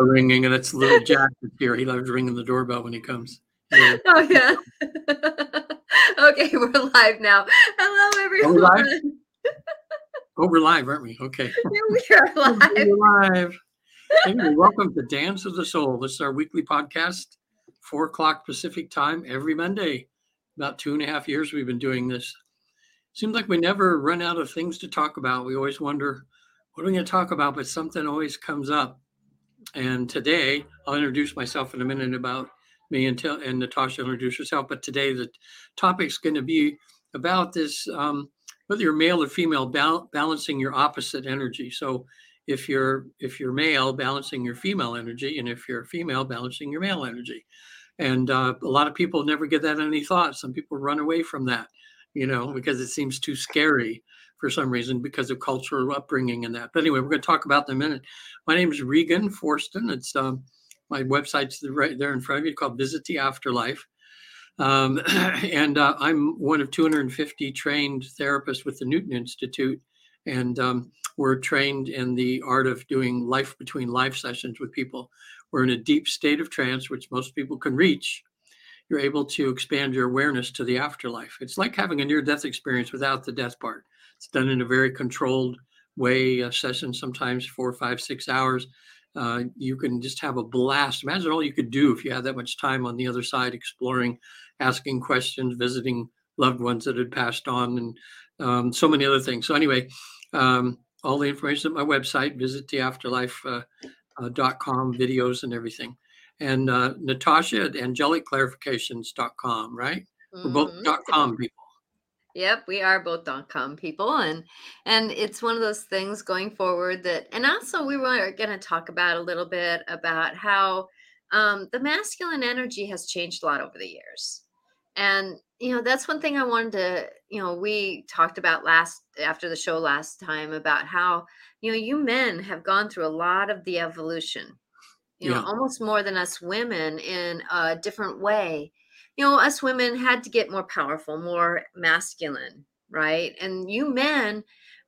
doorbell ringing, and it's little Jack that's here. He loves ringing the doorbell when he comes. Yeah. Oh yeah. okay, we're live now. Hello, oh, everyone. Are we live? Oh, we're live, aren't we? Okay. Yeah, we are live. We're live. Anyway, welcome to Dance of the Soul. This is our weekly podcast, four o'clock Pacific time every Monday. About two and a half years we've been doing this. Seems like we never run out of things to talk about. We always wonder, what are we going to talk about? But something always comes up. And today, I'll introduce myself in a minute about me and, tell, and Natasha introduce herself. But today, the topic's going to be about this um, whether you're male or female, bal- balancing your opposite energy. So if you're if you're male, balancing your female energy, and if you're female, balancing your male energy. And uh, a lot of people never give that any thought. Some people run away from that, you know, because it seems too scary for some reason because of cultural upbringing and that. But anyway, we're going to talk about that in a minute. My name is Regan Forston. It's um, my website's right there in front of you called Visit the Afterlife. Um, and uh, I'm one of 250 trained therapists with the Newton Institute. And um, we're trained in the art of doing life between life sessions with people. We're in a deep state of trance, which most people can reach. You're able to expand your awareness to the afterlife. It's like having a near death experience without the death part. It's done in a very controlled way, a session sometimes four, five, six hours. Uh, you can just have a blast. Imagine all you could do if you had that much time on the other side, exploring, asking questions, visiting loved ones that had passed on, and um, so many other things. So, anyway, um, all the information at my website, visit the afterlife. Uh, uh, dot com videos and everything. And uh, Natasha at angelicclarifications.com, right? We're both Mhm. dot com people. Yep, we are both .com people, and and it's one of those things going forward that, and also we were going to talk about a little bit about how um, the masculine energy has changed a lot over the years, and you know that's one thing I wanted to, you know, we talked about last after the show last time about how you know you men have gone through a lot of the evolution, you know, Yeah. almost more than us women in a different way you know, us women had to get more powerful, more masculine, right? And you men,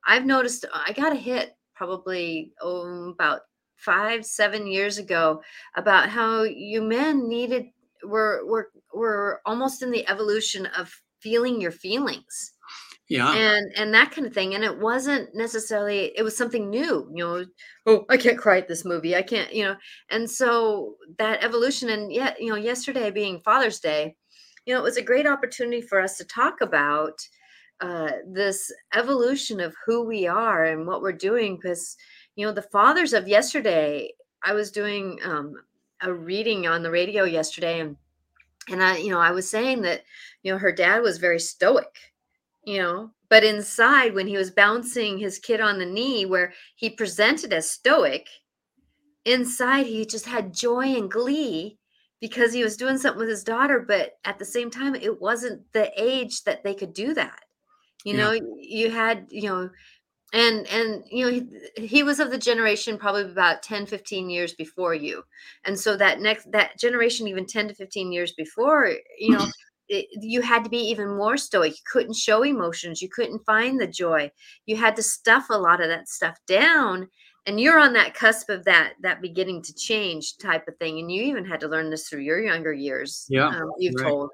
I've noticed I got a hit probably oh, about five, seven years ago about how you men needed were were were almost in the evolution of feeling your feelings Yeah. and and that kind of thing and it wasn't necessarily it was something new you know oh i can't cry at this movie i can't you know and so that evolution and yet you know yesterday being father's day you know it was a great opportunity for us to talk about uh, this evolution of who we are and what we're doing because you know the fathers of yesterday i was doing um, a reading on the radio yesterday and and i you know i was saying that you know her dad was very stoic you know but inside when he was bouncing his kid on the knee where he presented as stoic inside he just had joy and glee because he was doing something with his daughter but at the same time it wasn't the age that they could do that. You Yeah. know you had you know and and you know he, he was of the generation probably about 10 15 years before you. And so that next that generation even 10 to 15 years before you know it, you had to be even more stoic. You couldn't show emotions. You couldn't find the joy. You had to stuff a lot of that stuff down and you're on that cusp of that that beginning to change type of thing and you even had to learn this through your younger years Yeah, um, you've right. told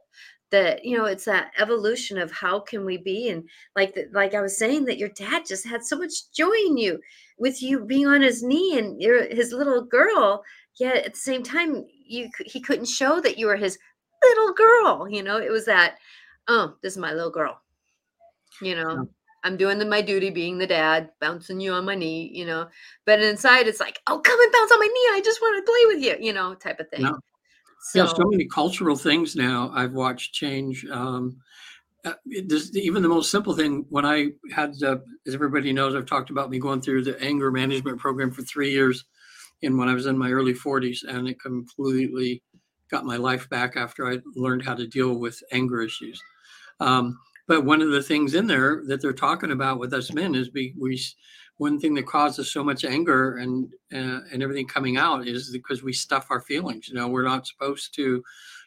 that you know it's that evolution of how can we be and like the, like i was saying that your dad just had so much joy in you with you being on his knee and you're his little girl yet at the same time you he couldn't show that you were his little girl you know it was that oh this is my little girl you know. I'm doing the, my duty being the dad bouncing you on my knee you know but inside it's like oh come and bounce on my knee i just want to play with you you know type of thing Yeah. so, yeah. So many cultural things now I've watched change. Um, uh, this, even the most simple thing when I had, uh, as everybody knows, I've talked about me going through the anger management program for three years and when I was in my early 40s, and it completely got my life back after I learned how to deal with anger issues. Um, but one of the things in there that they're talking about with us men is we, we one thing that causes so much anger and uh, and everything coming out is because we stuff our feelings. You know, we're not supposed to.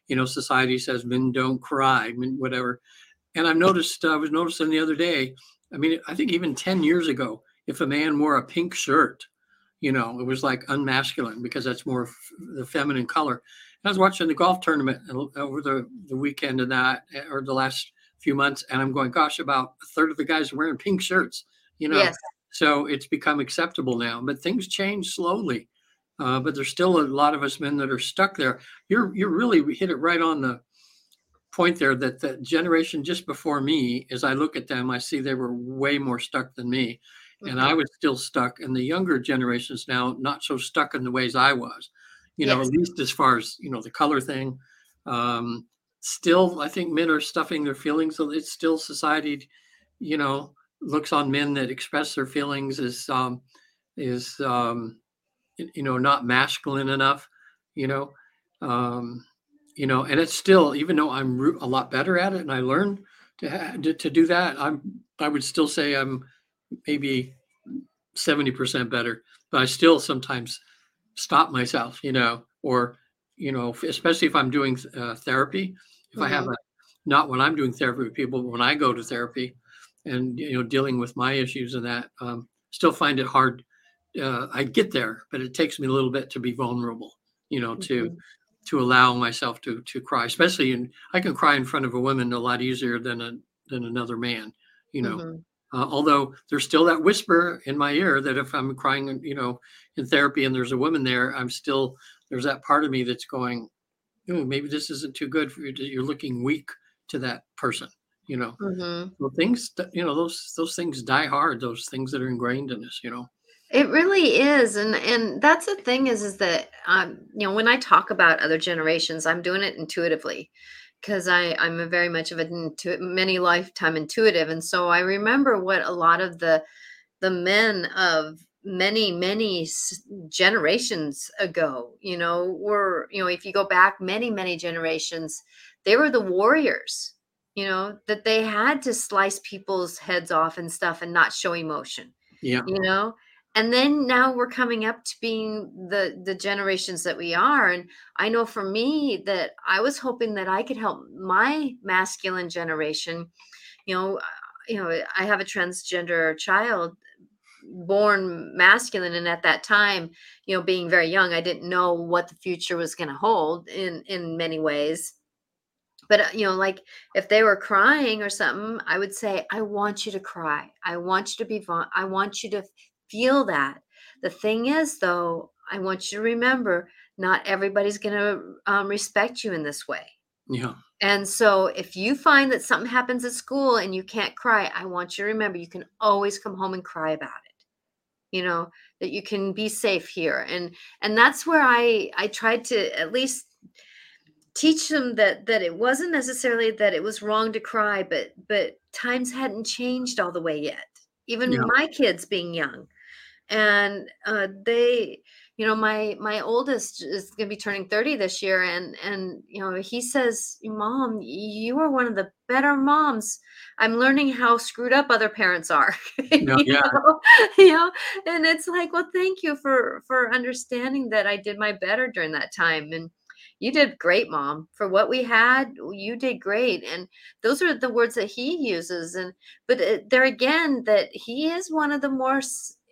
You know, society says men don't cry, men whatever. And I've noticed. I was noticing the other day. I mean, I think even ten years ago, if a man wore a pink shirt, You know, it was like unmasculine because that's more f- the feminine color. And I was watching the golf tournament over the, the weekend and that, eh, or the last few months, and I'm going, gosh, about a third of the guys are wearing pink shirts. You know, Yes. so it's become acceptable now. But things change slowly. Uh, but there's still a lot of us men that are stuck there. You're you're really hit it right on the point there that the generation just before me, as I look at them, I see they were way more stuck than me. And I was still stuck. And the younger generations now, not so stuck in the ways I was, you know, at least as far as, you know, the color thing. Um, still, I think men are stuffing their feelings. So it's still society, you know, looks on men that express their feelings as, um, is, um, you know, not masculine enough, you know. Um, you know and it's still even though i'm a lot better at it and i learned to, ha- to to do that i'm i would still say i'm maybe 70% better but i still sometimes stop myself you know or you know especially if i'm doing uh, therapy if i have Mhm. a not when i'm doing therapy with people but when i go to therapy and you know dealing with my issues and that um, still find it hard uh, i get there but it takes me a little bit to be vulnerable you know to Mhm. to allow myself to to cry especially in i can cry in front of a woman a lot easier than a than another man you know Mhm. uh, although there's still that whisper in my ear that if i'm crying you know in therapy and there's a woman there i'm still there's that part of me that's going oh maybe this isn't too good for you to, you're looking weak to that person you know Mhm. well things you know those those things die hard those things that are ingrained in us you know It really is, and and that's the thing is is that um, you know when I talk about other generations, I'm doing it intuitively because I I'm a very much of an intu- many lifetime intuitive, and so I remember what a lot of the the men of many many generations ago, you know, were you know if you go back many many generations, they were the warriors, you know, that they had to slice people's heads off and stuff and not show emotion yeah. you know? And then now we're coming up to being the the generations that we are and i know for me that i was hoping that i could help my masculine generation you know uh, you know i have a transgender child born masculine and at that time you know being very young i didn't know what the future was going to hold in in many ways. But uh, you know like if they were crying or something i would say i want you to cry. I want you to be i want you to feel that. The thing is though i want you to remember not everybody's going to um, respect you in this way. Yeah. And so if you find that something happens at school and you can't cry i want you to remember you can always come home and cry about it you know that you can be safe here. And and that's where i i tried to at least teach them that that it wasn't necessarily that it was wrong to cry but but times hadn't changed all the way yet even yeah. my kids being young. And uh they you know my my oldest is going to be turning 30 this year and and you know he says mom you are one of the better moms. I'm learning how screwed up other parents are. Yeah you yeah. know? You know? And it's like well thank you for for understanding that i did my better during that time and you did great mom. For what we had you did great. And those are the words that he uses and but uh, there again that he is one of the more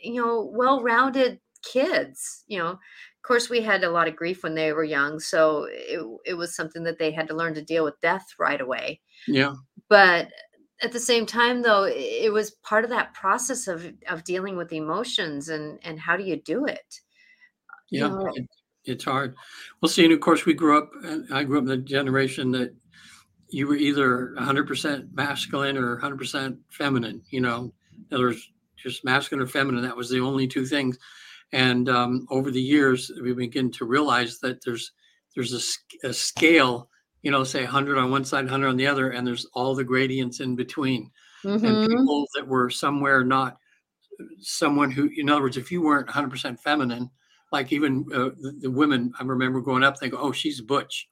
you know well-rounded kids you know? Of course we had a lot of grief when they were young so it, it was something that they had to learn to deal with death right away. Yeah. But at the same time though it was part of that process of of dealing with emotions and and how do you do it? You yeah know? it, it's hard. Well see and of course we grew up and i grew up in the generation that you were either 100% masculine or 100% feminine you know? In other words just masculine or feminine that was the only two things and um, over the years we begin to realize that there's there's a, a scale you know say 100 on one side 100 on the other and there's all the gradients in between. And hmm people that were somewhere not someone who in other words if you weren't 100% feminine like even uh, the, the women i remember growing up they go oh she's butch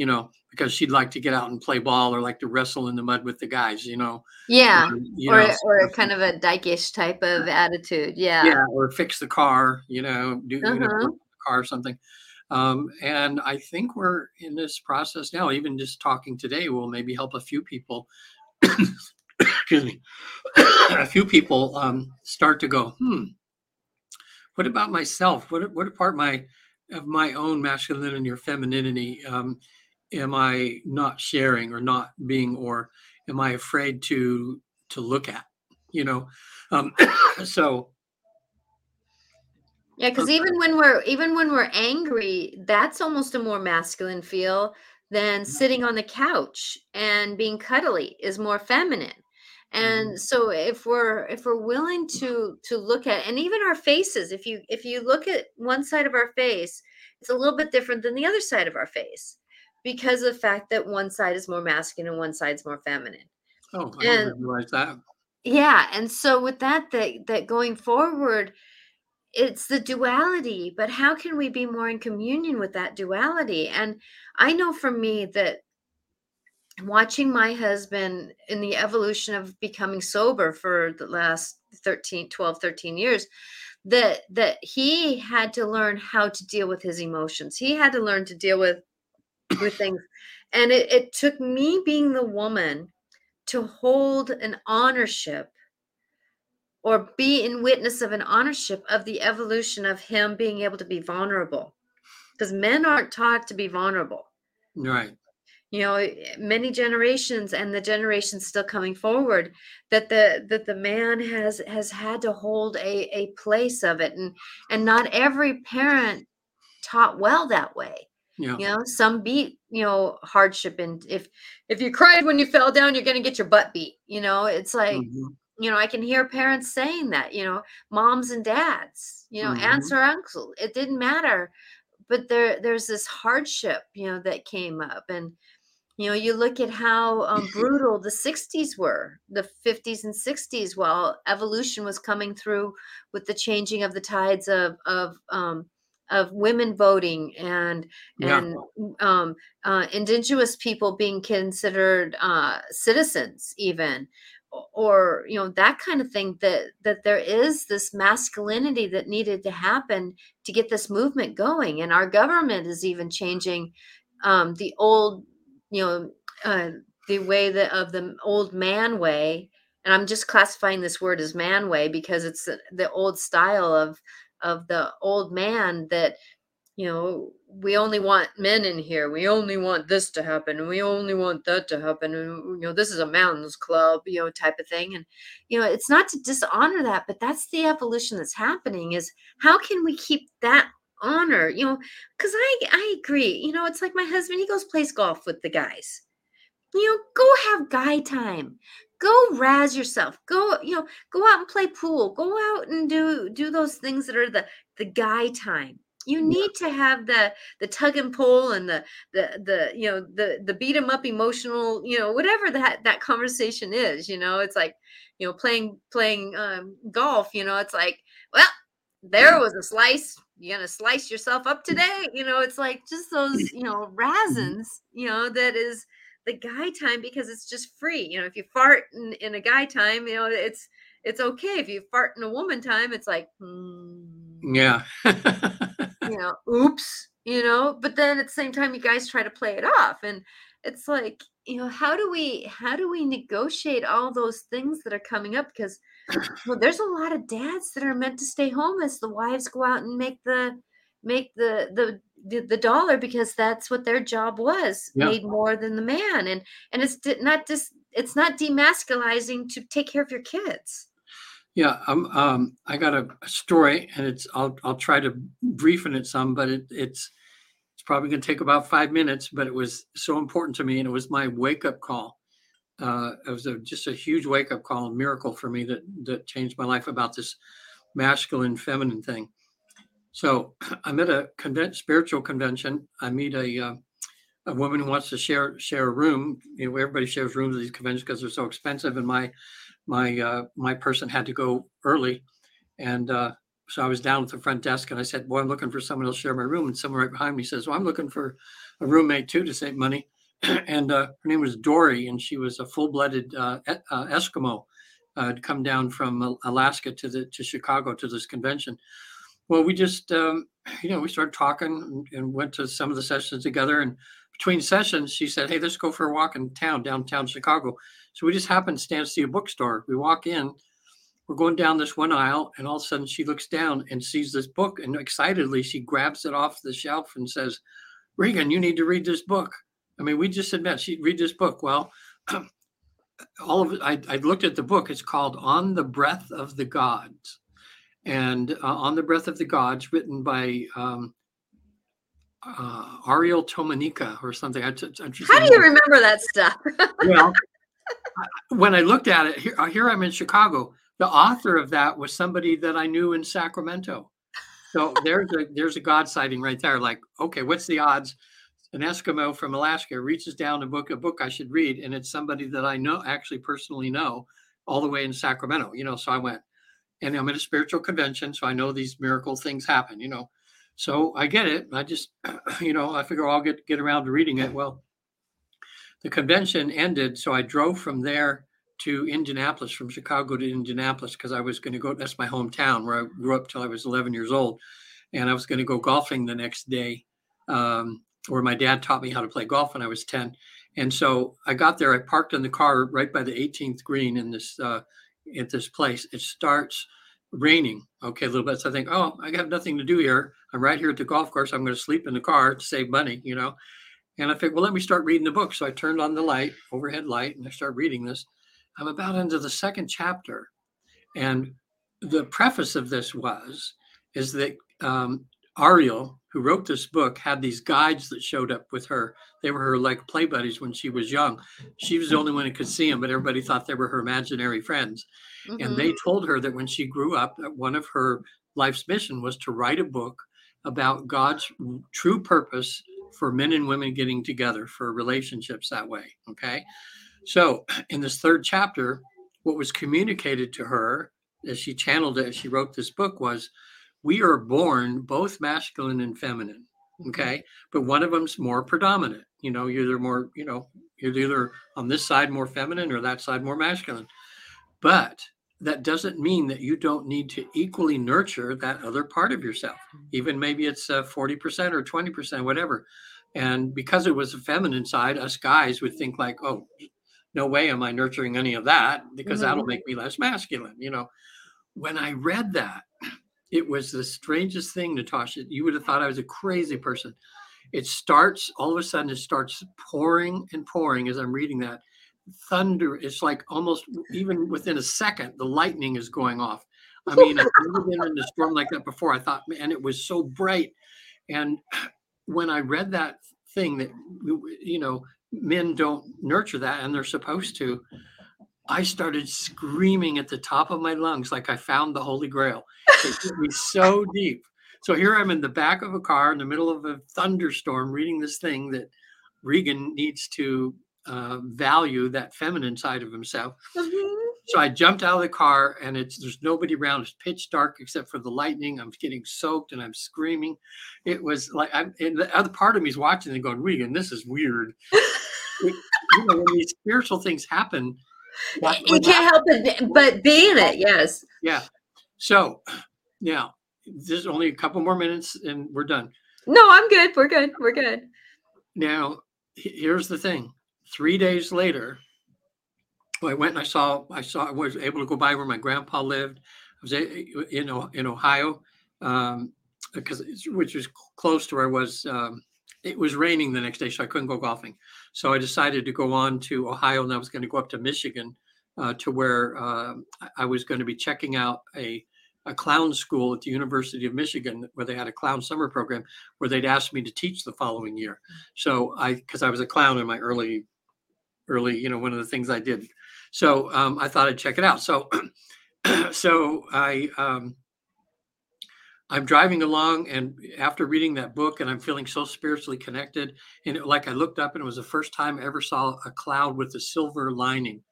you know because she'd like to get out and play ball or like to wrestle in the mud with the guys you know yeah um, you or know or so- kind of a dykish type of attitude yeah yeah or fix the car you know do uh-huh. work on the car or something um, and i think we're in this process now even just talking today will maybe help a few people excuse me a few people um, start to go hmm what about myself? What what part my of my own masculinity or femininity um, am I not sharing or not being, or am I afraid to to look at? You know, um, so yeah, because even when we're even when we're angry, that's almost a more masculine feel than mm-hmm. sitting on the couch and being cuddly is more feminine. And mm-hmm. so if we're if we're willing to to look at and even our faces, if you if you look at one side of our face, it's a little bit different than the other side of our face because of the fact that one side is more masculine and one side's more feminine. Oh, I and, didn't realize that. Yeah, and so with that, that that going forward, it's the duality. But how can we be more in communion with that duality? And I know for me that watching my husband in the evolution of becoming sober for the last 13 12 13 years that that he had to learn how to deal with his emotions he had to learn to deal with with things. And it, it took me being the woman to hold an ownership or be in witness of an ownership of the evolution of him being able to be vulnerable. Because men aren't taught to be vulnerable. Right. You know eh, many generations and the generations still coming forward that the that the man has has had to hold a a place of it. And and not every parent taught well that way yeah. you know some beat you know hardship and if if you cried when you fell down you're going to get your butt beat you know it's like mm-hmm. you know i can hear parents saying that you know moms and dads you know mm-hmm. aunts or uncles it didn't matter but there there's this hardship you know that came up and you know you look at how um, brutal the 60s were the 50s and 60s while evolution was coming through with the changing of the tides of of um, of women voting and yeah. and um, uh, indigenous people being considered uh, citizens even or you know that kind of thing that that there is this masculinity that needed to happen to get this movement going and our government is even changing um, the old you know uh, the way that of the old man way and i'm just classifying this word as man way because it's the old style of of the old man that you know we only want men in here. We only want this to happen. We only want that to happen. And you know this is a mountains club you know type of thing. And you know it's not to dishonor that but that's the evolution that's happening is how can we keep that honor? You know because i i agree. You know it's like my husband he goes plays golf with the guys. You know go have guy time go razz yourself go you know go out and play pool go out and do do those things that are the the guy time. You need to have the the tug and pull and the the the you know the the beat 'em up emotional you know whatever that that conversation is you know it's like you know playing playing um, golf you know it's like well there was a slice you're gonna slice yourself up today. You know it's like just those you know mm-hmm. razzins you know that is the guy time because it's just free. You know, if you fart in, in a guy time, you know, it's it's okay. If you fart in a woman time, it's like, hmm, yeah, you know, oops, you know. But then at the same time, you guys try to play it off, and it's like, you know, how do we how do we negotiate all those things that are coming up? Because well, there's a lot of dads that are meant to stay home as the wives go out and make the make the the the, the dollar because that's what their job was yeah. made more than the man and and it's not just it's not demasculizing to take care of your kids yeah um, um i got a, a, story and it's i'll i'll try to briefen it some but it, it's it's probably going to take about five minutes but it was so important to me and it was my wake up call uh, it was a, just a huge wake up call, a miracle for me that that changed my life about this masculine feminine thing. So I'm at a spiritual convention. I meet a uh, a woman who wants to share share a room. You know, everybody shares rooms at these conventions because they're so expensive. And my my uh, my person had to go early, and uh, so I was down at the front desk, and I said, "Boy, I'm looking for someone to share my room." And someone right behind me says, "Well, I'm looking for a roommate too to save money." and uh, her name was Dory, and she was a full-blooded uh, uh, Eskimo. had come down from Alaska to the to Chicago to this convention well, we just, um, you know, we started talking and went to some of the sessions together. And between sessions, she said, Hey, let's go for a walk in town, downtown Chicago. So we just happened to see a bookstore. We walk in, we're going down this one aisle, and all of a sudden she looks down and sees this book, and excitedly she grabs it off the shelf and says, "Regan, you need to read this book." I mean, we just said, met. She read this book. Well, all of it. I looked at the book. It's called "On the Breath of the Gods," and uh, "On the Breath of the Gods," written by um, uh, Ariel Tomanika or something. I, How do you remember that stuff? well, when I looked at it, here, uh, here I'm in Chicago the author of that was somebody that I knew in Sacramento. So there's a there's a God sighting right there. Like, okay, what's the odds? An Eskimo from Alaska reaches down to book a book I should read, and it's somebody that I know actually personally know, all the way in Sacramento. You know, so I went, and I'm at a spiritual convention, so I know these miracle things happen. You know, so I get it. I just, you know, I figure I'll get get around to reading it. Well, the convention ended, so I drove from there to Indianapolis from Chicago to Indianapolis because I was going to go. That's my hometown where I grew up till I was 11 years old, and I was going to go golfing the next day, um, where my dad taught me how to play golf when I was 10. And so I got there. I parked in the car right by the 18th green in this uh, at this place. It starts raining. Okay, a little bit. So I think, oh, I have nothing to do here. I'm right here at the golf course. I'm going to sleep in the car to save money, you know. And I think, well, let me start reading the book. So I turned on the light, overhead light, and I start reading this. I'm about into the second chapter. And the preface of this was, is that um, Ariel, who wrote this book, had these guides that showed up with her. They were her like play buddies when she was young. She was the only one who could see them, but everybody thought they were her imaginary friends. Mm-hmm. And they mm-hmm. told her that when she grew up, that one of her life's mission was to write a book about God's true purpose for men and women getting together for relationships that way. Okay. So, in this third chapter, what was communicated to her as she channeled it, as she wrote this book, was we are born both masculine and feminine. Okay. But one of them's more predominant. You know, you're either more, you know, you're either on this side more feminine or that side more masculine. But that doesn't mean that you don't need to equally nurture that other part of yourself. Mm-hmm. Even maybe it's uh, 40% or 20%, whatever. And because it was a feminine side, us guys would think like, oh, no way am I nurturing any of that because mm-hmm. that'll make me less masculine. You know, when I read that, it was the strangest thing, Natasha. You would have thought I was a crazy person. It starts all of a sudden, it starts pouring and pouring as I'm reading that. Thunder, it's like almost even within a second, the lightning is going off. I mean, I've never been in a storm like that before. I thought, man, it was so bright. And when I read that thing that, you know, men don't nurture that and they're supposed to i started screaming at the top of my lungs like i found the holy grail. It hit me so deep. So here i'm in the back of a car in the middle of a thunderstorm reading this thing that regan needs to uh, value that feminine side of himself. Mm-hmm. so i jumped out of the car and it's there's nobody around. It's pitch dark except for the lightning. I'm getting soaked and i'm screaming. It was like i'm and the other part of me is watching and going regan this is weird. You know, when these spiritual things happen, you can't help it but be in it. Yes. Yeah. So now there's only a couple more minutes and we're done. No, I'm good. We're good. We're good. Now, here's the thing. Three days later, I went and I saw, I saw, I was able to go by where my grandpa lived. I was in in Ohio, um, because which was close to where I was um, it was raining the next day, so I couldn't go golfing. So I decided to go on to Ohio, and I was going to go up to Michigan, uh, to where uh, I was going to be checking out a a clown school at the University of Michigan, where they had a clown summer program, where they'd asked me to teach the following year. So I, because I was a clown in my early, early, you know, one of the things I did. So um, I thought I'd check it out. So, so I um, I'm driving along, and after reading that book, and I'm feeling so spiritually connected. And it, like I looked up, and it was the first time I ever saw a cloud with a silver lining.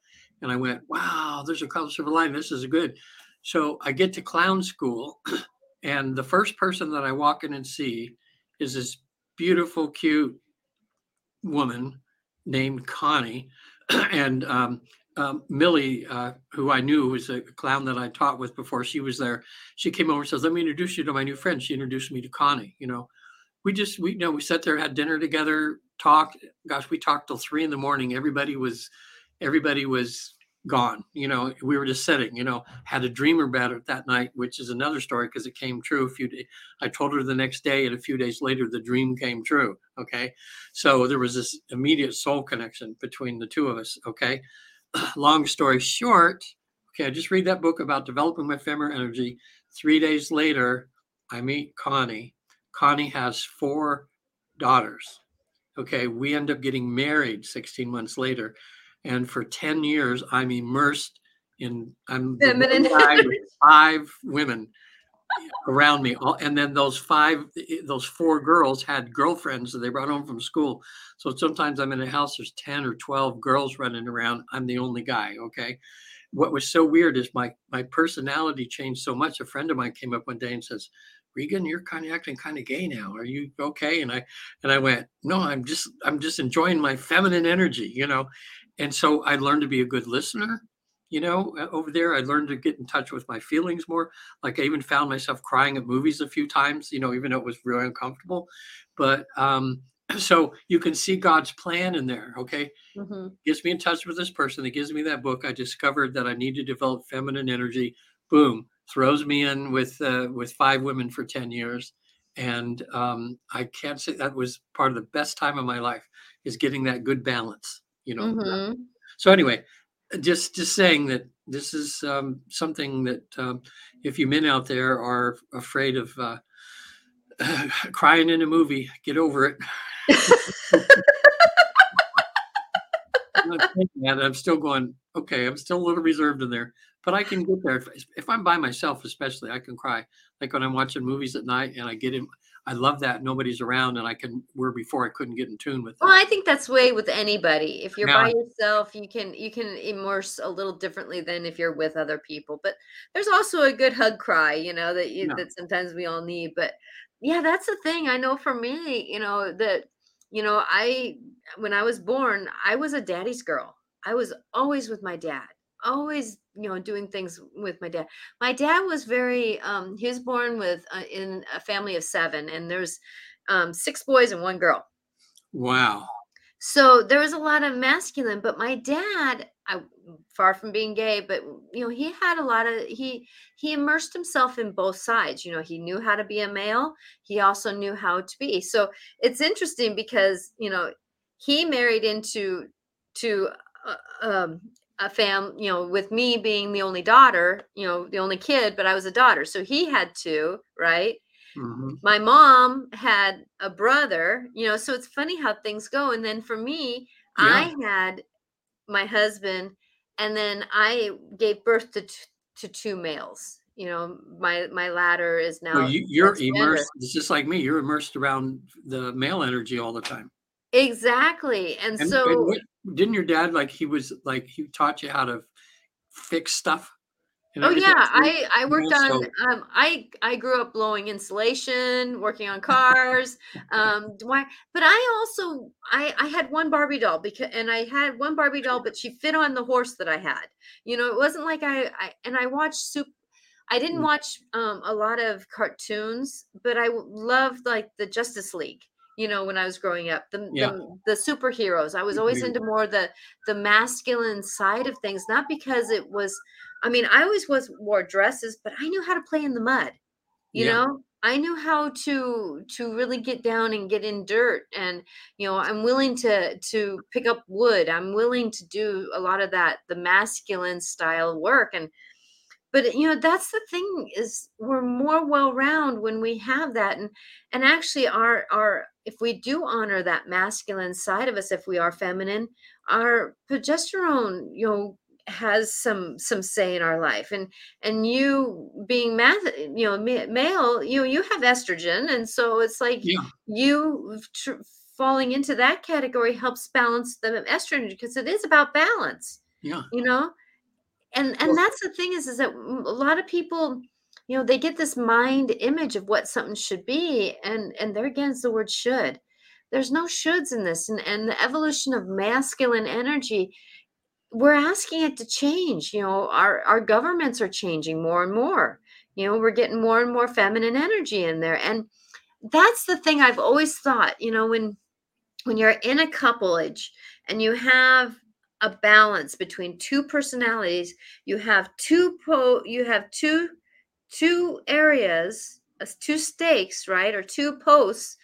And I went, "Wow, there's a cloud with silver lining. This is good." So I get to clown school, and the first person that I walk in and see is this beautiful, cute woman named Connie, and um, um, Millie, uh, who I knew was a clown that I taught with before she was there, she came over and says, "Let me introduce you to my new friend." She introduced me to Connie. You know, we just we you know we sat there, had dinner together, talked. Gosh, we talked till three in the morning. Everybody was, everybody was gone. You know, we were just sitting. You know, had a dream about it that night, which is another story because it came true a few days. I told her the next day, and a few days later, the dream came true. Okay, so there was this immediate soul connection between the two of us. Okay, long story short. Okay, I just read that book about developing my feminine energy. Three days later, I meet Connie. Connie has four daughters. Okay, we end up getting married 16 months later and for 10 years i'm immersed in i'm five women around me and then those five eh, eh, those four girls had girlfriends that they brought home from school so sometimes i'm in a house there's 10 or 12 girls running around i'm the only guy okay what was so weird is my my personality changed so much a friend of mine came up one day and says Regan, you're kind of acting kind of gay now. Are you okay? And I and I went, no, I'm just I'm just enjoying my feminine energy, you know and so I learned to be a good listener. You know, uh, over there, I learned to get in touch with my feelings more. Like I even found myself crying at movies a few times. You know, even though it was really uncomfortable. But um, so you can see God's plan in there. Okay, mm-hmm. gets me in touch with this person. That gives me that book. I discovered that I need to develop feminine energy. Boom, throws me in with uh, with five women for ten years, and um, I can't say that was part of the best time of my life is getting that good balance you know. Mm-hmm. So anyway, just just saying that this is um, something that um, if you men out there are afraid of uh, crying in a movie, get over it. I'm, I'm still going. Okay, I'm still a little reserved in there, but I can get there. If, if I'm by myself, especially, I can cry. Like when I'm watching movies at night and I get in, I love that nobody's around and I can where before I couldn't get in tune with. Well, I think that's way with anybody. If you're yeah. by yourself, you can you can immerse a little differently than if you're with other people. But there's also a good hug cry, you know, that you, yeah. that sometimes we all need. But yeah, that's the thing. I know for me, you know, that you know, I when I was born, I was a daddy's girl. I was always with my dad always you know doing things with my dad. My dad was very um he was born with uh, in a family of seven and there's um six boys and one girl. Wow. So there was a lot of masculine but my dad i far from being gay but you know he had a lot of he he immersed himself in both sides you know he knew how to be a male he also knew how to be. So it's interesting because you know he married into to uh, um, a fam, you know, with me being the only daughter, you know, the only kid, but I was a daughter. So he had two, right? Mm-hmm. My mom had a brother, you know, so it's funny how things go. And then for me, yeah. I had my husband, and then I gave birth to, t- to two males. You know, my my ladder is now. Well, you, are immersed. It's just like me. You're immersed around the male energy all the time. Exactly, and, and so and didn't your dad like he was like he taught you how to fix stuff? Oh yeah, I I worked on um I I grew up blowing insulation, working on cars. um why but I also I I had one Barbie doll because and I had one Barbie doll but she fit on the horse that I had. You know, it wasn't like I I and I watched soup I didn't mm. watch um a lot of cartoons, but I loved like the Justice League you know when i was growing up the, yeah. the, the superheroes i was always mm-hmm. into more the the masculine side of things not because it was i mean i always was wore dresses but i knew how to play in the mud you yeah. know i knew how to to really get down and get in dirt and you know i'm willing to to pick up wood i'm willing to do a lot of that the masculine style work and but you know that's the thing is we're more well round when we have that and and actually our our if we do honor that masculine side of us if we are feminine our progesterone you know has some some say in our life and and you being math you know male you know you have estrogen and so it's like yeah. you tr- falling into that category helps balance the estrogen because it is about balance yeah you know and and well, that's the thing is is that a lot of people you know they get this mind image of what something should be and and they're against the word should. There's no shoulds in this and and the evolution of masculine energy we're asking it to change you know our our governments are changing more and more. You know we're getting more and more feminine energy in there and that's the thing i've always thought you know when when you're in a couplage and you have a balance between two personalities. You have two po you have two two areas uh, two stakes right or two posts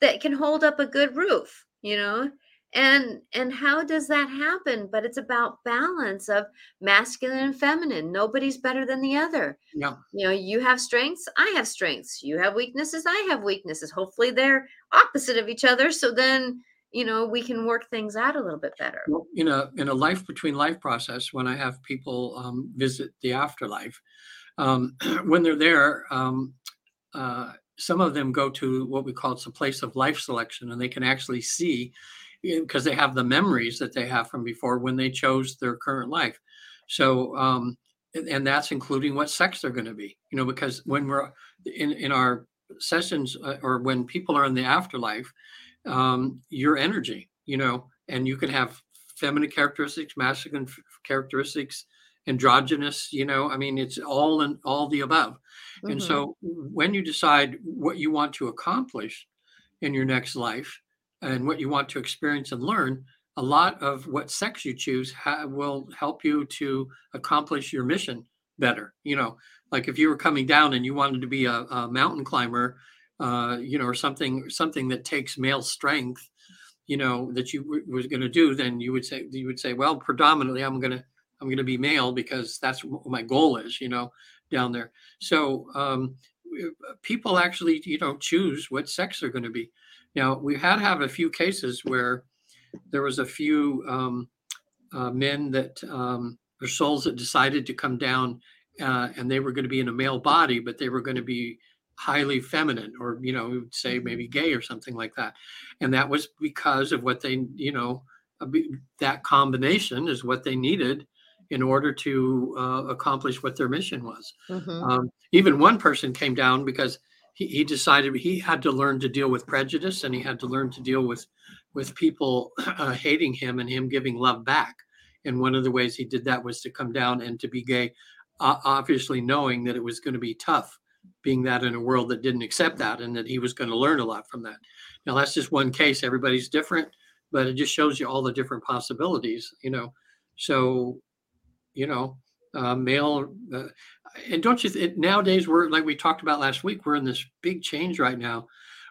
that can hold up a good roof you know? And and how does that happen? But it's about balance of masculine and feminine. Nobody's better than the other. Yeah. you know you have strengths i have strengths. You have weaknesses i have weaknesses. Hopefully they're opposite of each other so then you know we can work things out a little bit better Well, in a in a life between life process, when I have people um, visit the afterlife, um, when they're there, um, uh, some of them go to what we call it's a place of life selection, and they can actually see because they have the memories that they have from before when they chose their current life. So, um, and, and that's including what sex they're going to be. You know, because when we're in in our sessions uh, or when people are in the afterlife, um, your energy, you know, and you can have feminine characteristics, masculine f- characteristics, androgynous, you know, I mean, it's all and all the above. And Mhm. so when you decide what you want to accomplish in your next life and what you want to experience and learn, a lot of what sex you choose ha- will help you to accomplish your mission better. You know, like if you were coming down and you wanted to be a, a mountain climber, uh, you know, or something something that takes male strength, you know, that you w- was going to do, then you would say you would say, well, predominantly I'm going to I'm going to be male because that's what my goal is, you know, down there. So um, people actually, you know, choose what sex they're going to be. Now we had have a few cases where there was a few um, uh, men that um, or souls that decided to come down uh, and they were going to be in a male body, but they were going to be highly feminine or you know we would say maybe gay or something like that. And that was because of what they you know that combination is what they needed in order to uh, accomplish what their mission was. Mhm. um, even one person came down because he, he decided he had to learn to deal with prejudice and he had to learn to deal with with people uh, hating him and him giving love back. And one of the ways he did that was to come down and to be gay uh, obviously knowing that it was going to be tough being that in a world that didn't accept that and that he was going to learn a lot from that. Now that's just one case everybody's different but it just shows you all the different possibilities you know? So you know uh, male uh, and don't you th- nowadays we're like we talked about last week we're in this big change right now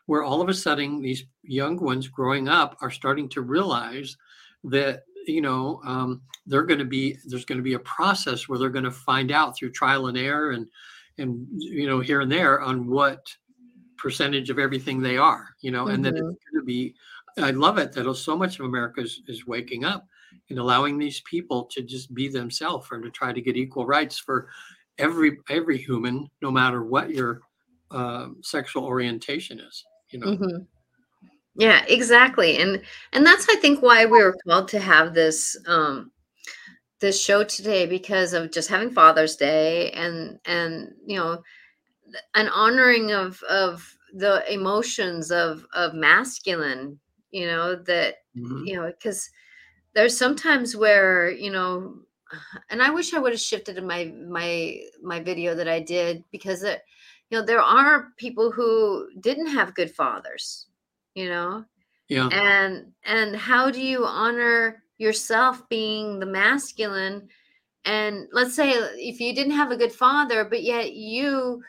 where all of a sudden these young ones growing up are starting to realize that you know um, they're going to be there's going to be a process where they're going to find out through trial and error and and you know here and there on what percentage of everything they are you know and that it's Mhm. going to be i love it that so much of america is, is waking up and allowing these people to just be themselves and to try to get equal rights for every every human no matter what your um, sexual orientation is you know Mhm. Yeah, exactly. And and that's I think why we were called to have this um this show today because of just having Father's Day and and you know an honoring of of the emotions of of masculine, you know, that Mhm. you know, because there's sometimes where, you know, and I wish I would have shifted in my my my video that I did because it, you know, there are people who didn't have good fathers, you know, yeah and and how do you honor yourself being the masculine. And let's say if you didn't have a good father but yet you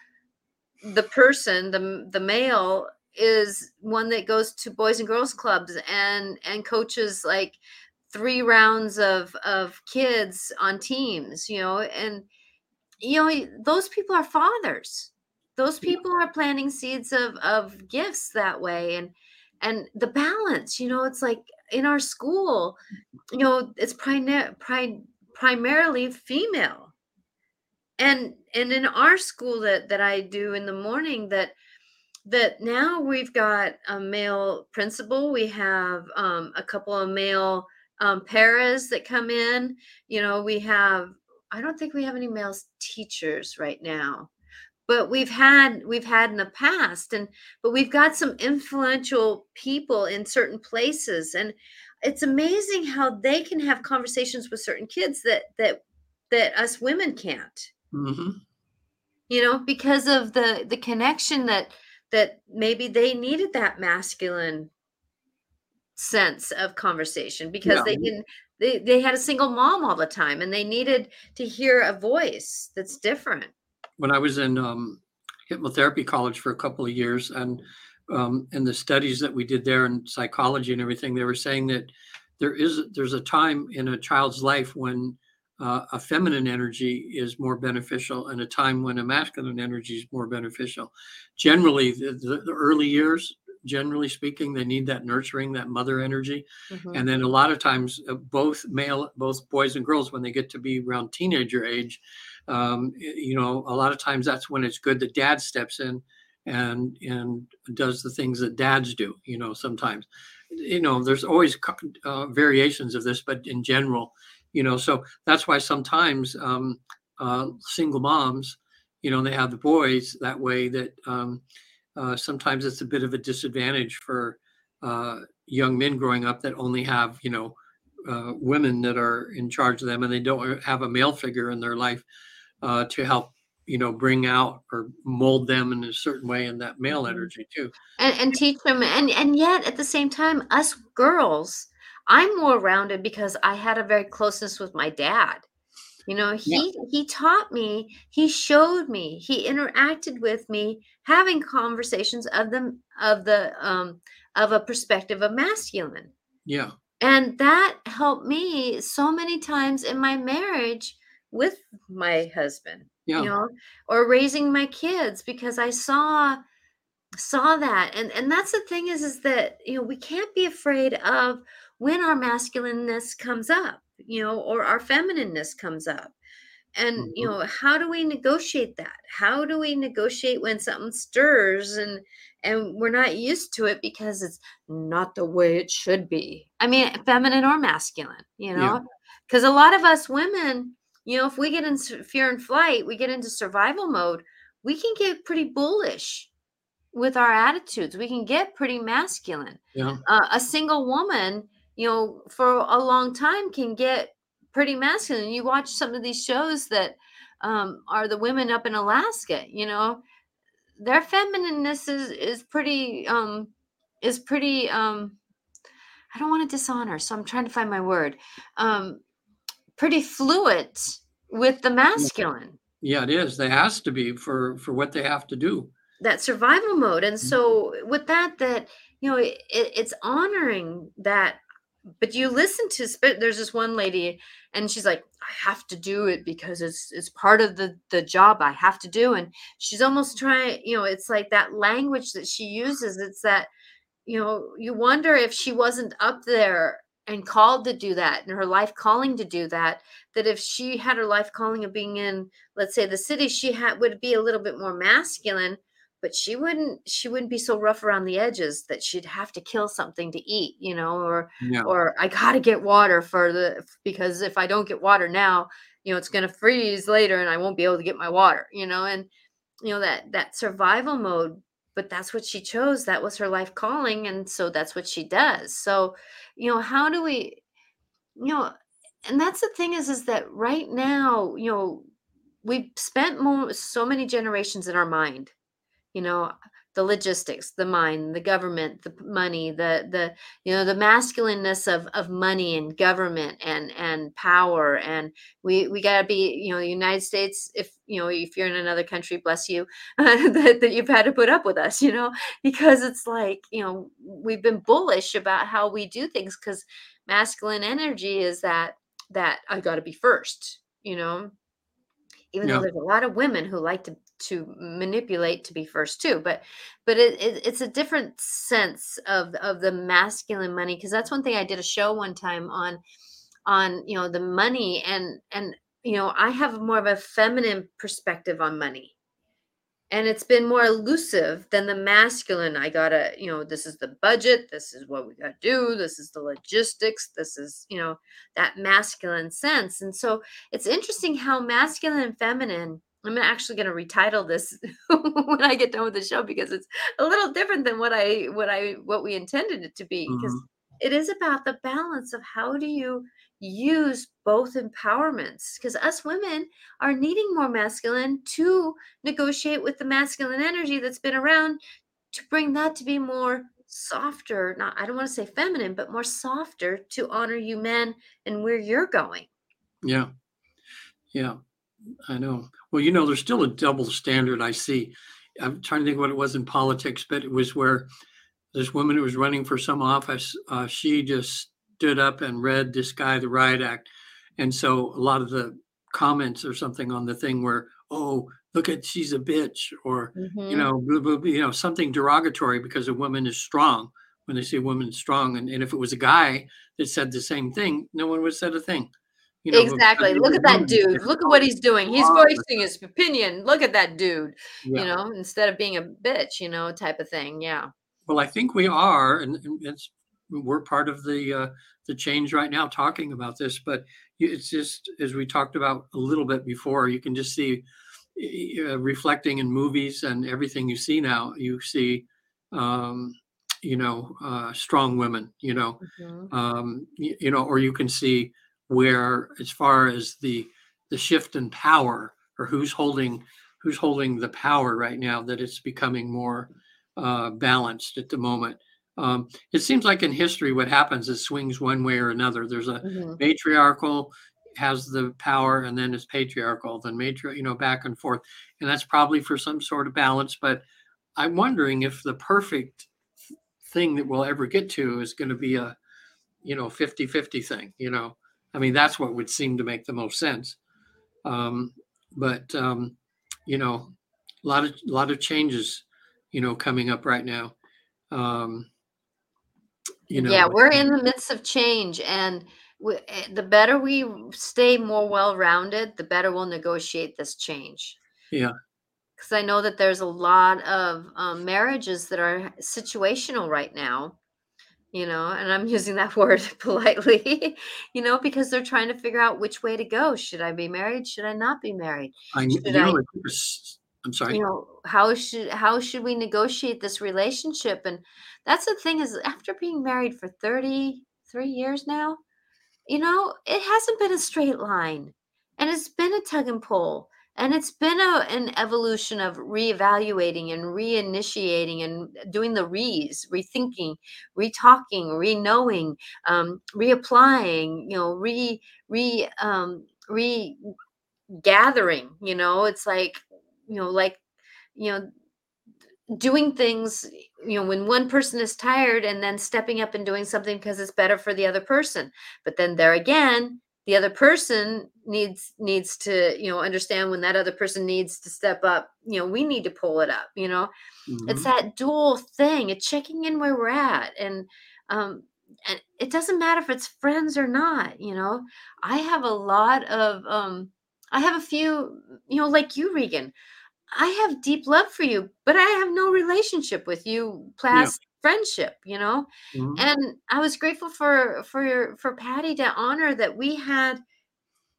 the person the the male is one that goes to boys and girls clubs and and coaches like three rounds of of kids on teams you know and you know those people are fathers. Those people are planting seeds of of gifts that way. And and the balance you know it's like in our school you know it's pri- primarily female. And and in our school that that i do in the morning that that now we've got a male principal we have um, a couple of male um, paras that come in you know we have i don't think we have any male teachers right now but we've had we've had in the past and but we've got some influential people in certain places and it's amazing how they can have conversations with certain kids that that that us women can't. Hmm you know because of the the connection that that maybe they needed that masculine sense of conversation because Yeah. they didn't they they had a single mom all the time and they needed to hear a voice that's different when i was in um, hypnotherapy college for a couple of years and um, in the studies that we did there in psychology and everything they were saying that there is there's a time in a child's life when uh, a feminine energy is more beneficial and a time when a masculine energy is more beneficial generally the, the, the early years generally speaking they need that nurturing that mother energy mm-hmm. and then a lot of times uh, both male both boys and girls when they get to be around teenager age um, you know a lot of times that's when it's good that dad steps in and and does the things that dads do you know sometimes. You know there's always uh, variations of this but in general you know so that's why sometimes um, uh, single moms you know they have the boys that way that um, uh, sometimes it's a bit of a disadvantage for uh, young men growing up that only have you know uh, women that are in charge of them and they don't have a male figure in their life uh, to help you know bring out or mold them in a certain way in that male mm-hmm. energy too and, and teach them and and yet at the same time us girls i'm more rounded because i had a very closeness with my dad you know, he yeah. he taught me, he showed me, he interacted with me, having conversations of them of the um of a perspective of masculine. Yeah. And that helped me so many times in my marriage with my husband. Yeah. You know, or raising my kids because I saw saw that and and that's the thing is is that you know we can't be afraid of when our masculineness comes up you know, or our feminineness comes up. And, mm-hmm. you know, how do we negotiate that? How do we negotiate when something stirs and and we're not used to it because it's not the way it should be. I mean, feminine or masculine, you know? Because yeah. a lot of us women, you know, if we get into fear and flight, we get into survival mode, we can get pretty bullish with our attitudes. We can get pretty masculine. Yeah. Uh, a single woman you know, for a long time can get pretty masculine. You watch some of these shows that um, are the women up in Alaska, you know, their feminineness is is pretty um is pretty um I don't want to dishonor, so I'm trying to find my word. Um pretty fluid with the masculine. Yeah, it is. They has to be for for what they have to do. That survival mode. And mm-hmm. so with that that you know, it, it's honoring that but you listen to there's this one lady and she's like i have to do it because it's it's part of the the job i have to do and she's almost trying you know it's like that language that she uses it's that you know you wonder if she wasn't up there and called to do that and her life calling to do that that if she had her life calling of being in let's say the city she had would be a little bit more masculine but she wouldn't she wouldn't be so rough around the edges that she'd have to kill something to eat you know or or i gotta get water for the because if i don't get water now you know it's gonna freeze later and i won't be able to get my water you know and you know that that survival mode but that's what she chose that was her life calling and so that's what she does. So you know how do we you know and that's the thing is is that right now you know we've spent more so many generations in our mind you know the logistics the mind the government the money the the you know the masculineness of of money and government and and power and we we got to be you know the united states if you know if you're in another country bless you that, that you've had to put up with us you know because it's like you know we've been bullish about how we do things because masculine energy is that that i got to be first you know even yeah. though there's a lot of women who like to to manipulate to be first too but but it, it, it's a different sense of of the masculine money because that's one thing i did a show one time on on you know the money and and you know i have more of a feminine perspective on money. And it's been more elusive than the masculine i gotta you know this is the budget this is what we gotta do this is the logistics this is you know that masculine sense. And so it's interesting how masculine and feminine I'm actually going to retitle this when I get done with the show because it's a little different than what I what I what we intended it to be because mm-hmm. it is about the balance of how do you use both empowerments because us women are needing more masculine to negotiate with the masculine energy that's been around to bring that to be more softer, not I don't want to say feminine, but more softer to honor you men and where you're going. Yeah. Yeah. I know. Well, you know, there's still a double standard I see. I'm trying to think what it was in politics, but it was where this woman who was running for some office, uh, she just stood up and read this guy the riot act, and so a lot of the comments or something on the thing were, "Oh, look at she's a bitch," or Mm-hmm. you know, blah, blah, blah, you know, something derogatory because a woman is strong. When they say a woman strong, and, and if it was a guy that said the same thing, no one would have said a thing. You know, Exactly. Look at that dude. Look at what he's doing. He's voicing his opinion. Look at that dude. yeah. You know, instead of being a bitch, you know, type of thing. Yeah. Well, I think we are, and, it's we're part of the uh, the change right now, talking about this. But it's just as we talked about a little bit before, you can just see uh, reflecting in movies and everything you see now. You see, um, you know, uh, strong women. You know, Mhm. um, you, you know, or you can see where, as far as the the shift in power, or who's holding who's holding the power right now, that it's becoming more uh, balanced at the moment. Um, it seems like in history, what happens is swings one way or another. There's a Mhm. matriarchal has the power, and then it's patriarchal, then matri, you know, back and forth, and that's probably for some sort of balance. But I'm wondering if the perfect thing that we'll ever get to is going to be a you know 50 50 thing you know i mean that's what would seem to make the most sense um but um you know a lot of a lot of changes you know coming up right now um you know yeah, we're in the midst of change, and we, eh, the better we stay more well-rounded, the better we'll negotiate this change. Yeah. Because I know that there's a lot of um, marriages that are situational right now, you know, and I'm using that word politely, you know, because they're trying to figure out which way to go. Should I be married? Should I not be married? I, you know, I, I'm sorry you know how should how should we negotiate this relationship and that's the thing is after being married for 33 years now you know it hasn't been a straight line and it's been a tug and pull and it's been a, an evolution of reevaluating and reinitiating and doing the re's rethinking retalking re-knowing um, reapplying you know re re um, re gathering you know? It's like you know like you know doing things you know when one person is tired and then stepping up and doing something because it's better for the other person. But then there again the other person needs needs to you know understand when that other person needs to step up you know we need to pull it up you know? It's Mhm. that dual thing it's checking in where we're at and um and it doesn't matter if it's friends or not you know? I have a lot of um i have a few you know like you regan i have deep love for you but i have no relationship with you past friendship you know Mhm. and i was grateful for for your for patty to honor that we had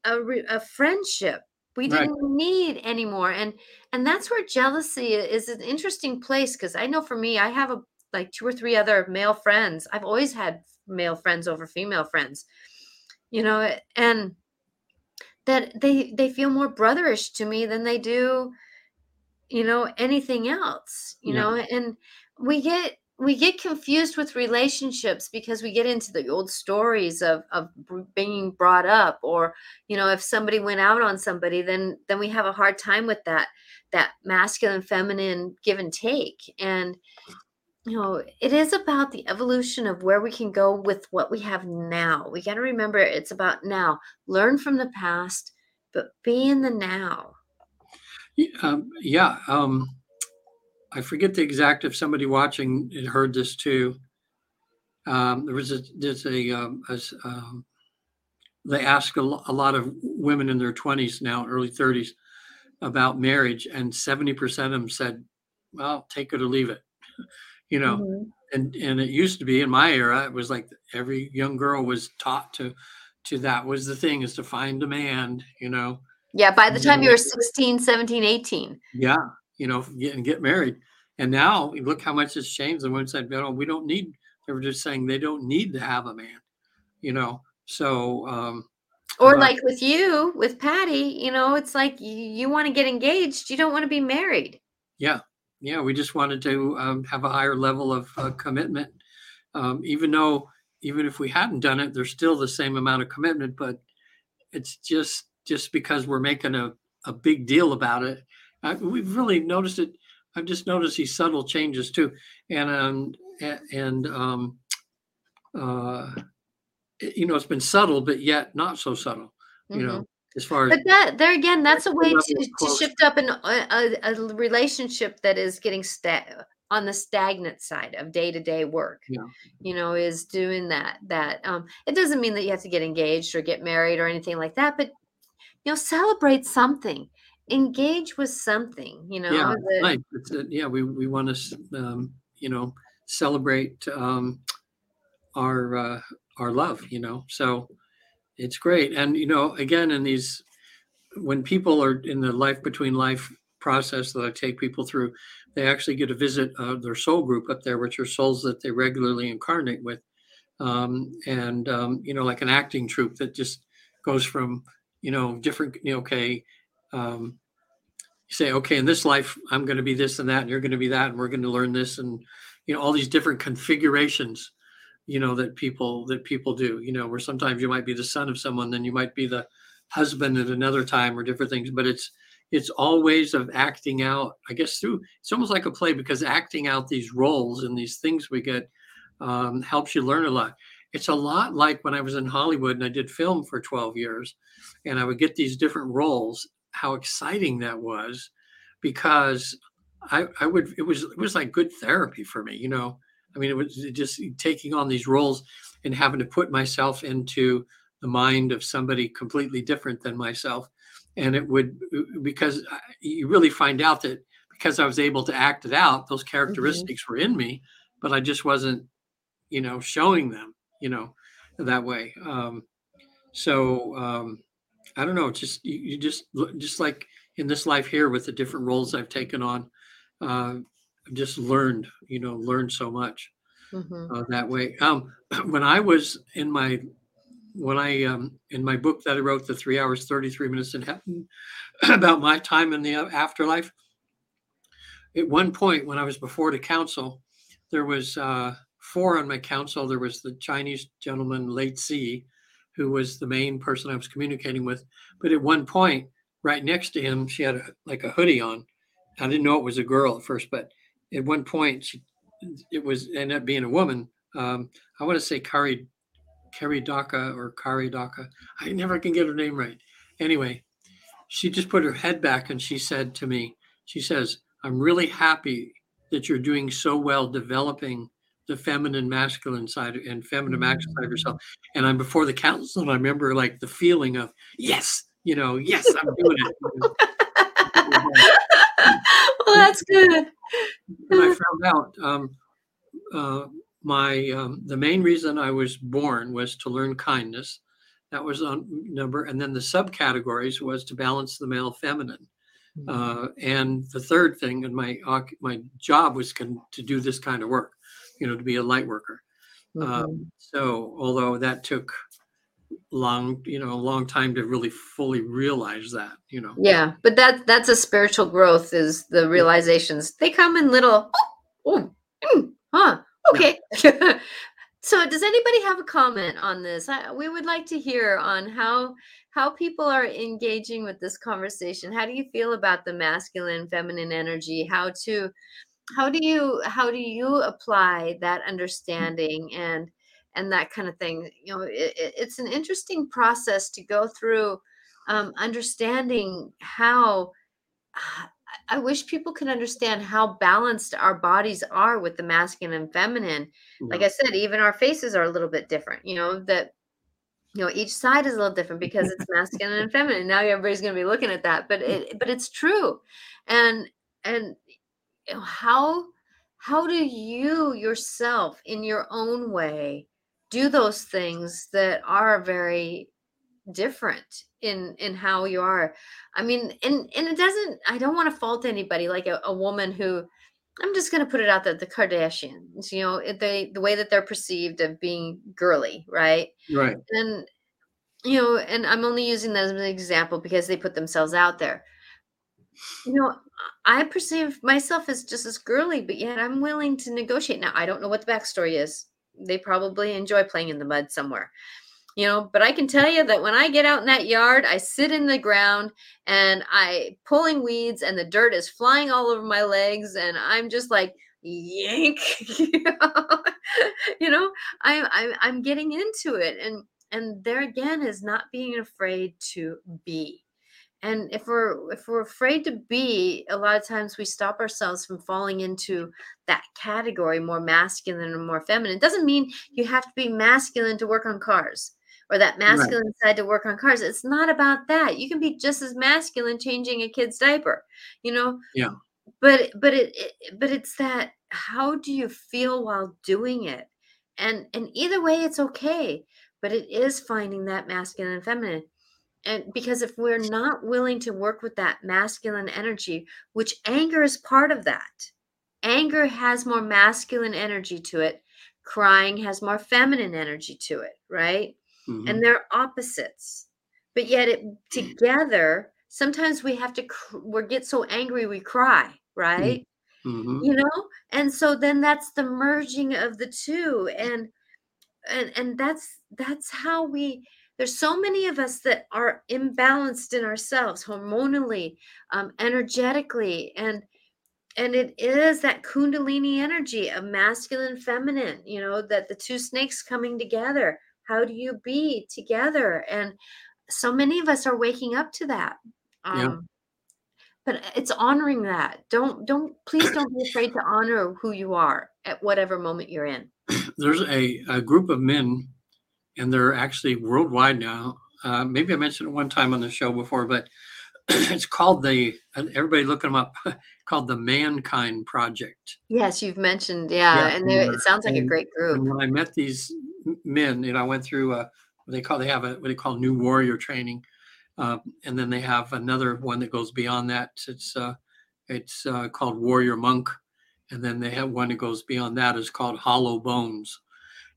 a, re- a friendship we Right. didn't need anymore and and that's where jealousy is an interesting place because i know for me i have a like two or three other male friends i've always had male friends over female friends you know and that they they feel more brotherish to me than they do you know anything else you Yeah. know and we get we get confused with relationships because we get into the old stories of of being brought up or you know if somebody went out on somebody then then we have a hard time with that that masculine feminine give and take. And you know it is about the evolution of where we can go with what we have now. We got to remember it's about now. Learn from the past but be in the now. Um, yeah. Um, I forget the exact. If somebody watching had heard this too, um, there was a there's a, um, a um, they ask a, a lot of women in their twenties now, early thirties, about marriage, and seventy percent of them said, "Well, take it or leave it." you know, Mhm. and and it used to be in my era, it was like every young girl was taught to to that was the thing is to find a man. You know, Yeah, by the time you were 16, 17, 18. Yeah, you know, get and get married. And now look how much it's changed. The women said, "No, we don't need." They were just saying they don't need to have a man, you know. So, um, Or like with you, with Patty, you know, it's like you, you want to get engaged, you don't want to be married. yeah, yeah, we just wanted to um, have a higher level of uh, commitment. Um, even though, even if we hadn't done it, there's still the same amount of commitment, but it's just just because we're making a, a big deal about it. I, we've really noticed it. I've just noticed these subtle changes too, and um, and um, uh, you know, it's been subtle, but yet not so subtle. You mm-hmm. know, as far as but that there again that's a way to, to shift up an, a, a, relationship that is getting sta- on the stagnant side of day-to-day work yeah. you know is doing that that um it doesn't mean that you have to get engaged or get married or anything like that but you know celebrate something engage with something you know yeah that, right. A, yeah we, we want to um, you know celebrate um our uh our love you know so it's great and you know again in these when people are in the life between life process that i take people through they actually get to visit uh, their soul group up there which are souls that they regularly incarnate with um, and um, you know like an acting troupe that just goes from you know different you know okay um, you say okay in this life i'm going to be this and that and you're going to be that and we're going to learn this and you know all these different configurations you know that people that people do you know where sometimes you might be the son of someone then you might be the husband at another time or different things but it's it's all ways of acting out i guess through it's almost like a play because acting out these roles and these things we get um, helps you learn a lot. It's a lot like when i was in hollywood and i did film for 12 years and i would get these different roles how exciting that was because i i would it was it was like good therapy for me you know I mean, it was just taking on these roles and having to put myself into the mind of somebody completely different than myself. And it would, because you really find out that because I was able to act it out, those mm-hmm. characteristics mm-hmm. were in me, but I just wasn't, you know, showing them, you know, that way. Um, so um, I don't know, just you, you just just like in this life here with the different roles I've taken on. Uh, I've just learned, you know, learned so much mm-hmm. uh, that way. Um, when I was in my when I um, in my book that I wrote, the three hours thirty three minutes in heaven, about my time in the afterlife. At one point, when I was before the council, there was uh, four on my council. There was the Chinese gentleman, Late C, who was the main person I was communicating with. But at one point, right next to him, she had a, like a hoodie on. I didn't know it was a girl at first, but at one point she it was ended up being a woman. Um, I want to say Kari Kari Daka or Kari Daka. I never can get her name right. Anyway, she just put her head back and she said to me, she says, I'm really happy that you're doing so well developing the feminine masculine side and feminine masculine side of yourself. And I'm before the council and I remember like the feeling of yes, you know, yes, I'm doing it. well, that's good. When I found out, um, uh, my um, the main reason I was born was to learn kindness. That was on number, and then the subcategories was to balance the male feminine. Mm-hmm. Uh, and the third thing, and my my job was con- to do this kind of work, you know, to be a light worker. Mm-hmm. Um, so, although that took long you know a long time to really fully realize that you know. Yeah but that that's a spiritual growth is the realizations. They come in little oh, oh mm, huh okay. Yeah. so does anybody have a comment on this? I, we would like to hear on how how people are engaging with this conversation. How do you feel about the masculine feminine energy? How to how do you how do you apply that understanding and and that kind of thing. You know, it, it's an interesting process to go through um, understanding how. I wish people could understand how balanced our bodies are with the masculine and feminine. Yeah. Like I said, even our faces are a little bit different. You know that you know each side is a little different because it's masculine and feminine. Now everybody's going to be looking at that, but it but it's true, and and Uh, how how do you yourself in your own way do those things that are very different in in how you are? I mean and and it doesn't i don't want to fault anybody like a, a woman who i'm just going to put it out that the kardashians you know they the way that they're perceived of being girly right? Right. And you know and i'm only using that as an example because they put themselves out there you know, I perceive myself as just as girly, but yet I'm willing to negotiate. Now, I don't know what the backstory is. They probably enjoy playing in the mud somewhere, you know, but I can tell you that when I get out in that yard, I sit in the ground and I pulling weeds and the dirt is flying all over my legs. And I'm just like, yank, you know, I'm, I'm, I'm getting into it. And, and there again is not being afraid to be and if we're if we're afraid to be a lot of times we stop ourselves from falling into that category more masculine and more feminine. It doesn't mean you have to be masculine to work on cars or that masculine right. side to work on cars. It's not about that. You can be just as masculine changing a kid's diaper you know? Yeah. But but it, it but it's that how do you feel while doing it? And and either way it's okay. But it is finding that masculine and feminine and because if we're not willing to work with that masculine energy which anger is part of that anger has more masculine energy to it crying has more feminine energy to it right? Mm-hmm. and they're opposites. But yet it together sometimes we have to we get so angry we cry right? Mm-hmm. you know? And so then that's the merging of the two and and and that's that's how we there's so many of us that are imbalanced in ourselves hormonally um, energetically and and it is that kundalini energy of masculine feminine you know that the two snakes coming together. How do you be together? And so many of us are waking up to that um, yeah. but it's honoring that. Don't don't please don't be afraid to honor who you are at whatever moment you're in. There's a, a group of men and they're actually worldwide now. Uh, maybe I mentioned it one time on the show before, but it's called the everybody look them up called the Mankind Project. Yes, you've mentioned, yeah, yeah and it sounds like and, a great group. when I met these men, you know, I went through a what they call they have a what they call new warrior training, uh, and then they have another one that goes beyond that. It's uh, it's uh, called Warrior Monk, and then they have one that goes beyond that is called Hollow Bones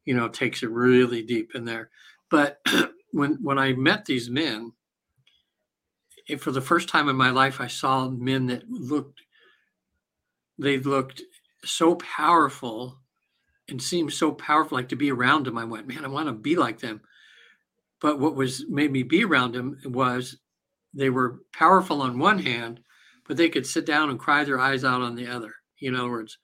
you know, takes it really deep in there. But when when I met these men, for the first time in my life, I saw men that looked they looked so powerful and seemed so powerful, like to be around them. I went, man, I want to be like them. But what was made me be around them was they were powerful on one hand, but they could sit down and cry their eyes out on the other. In other words,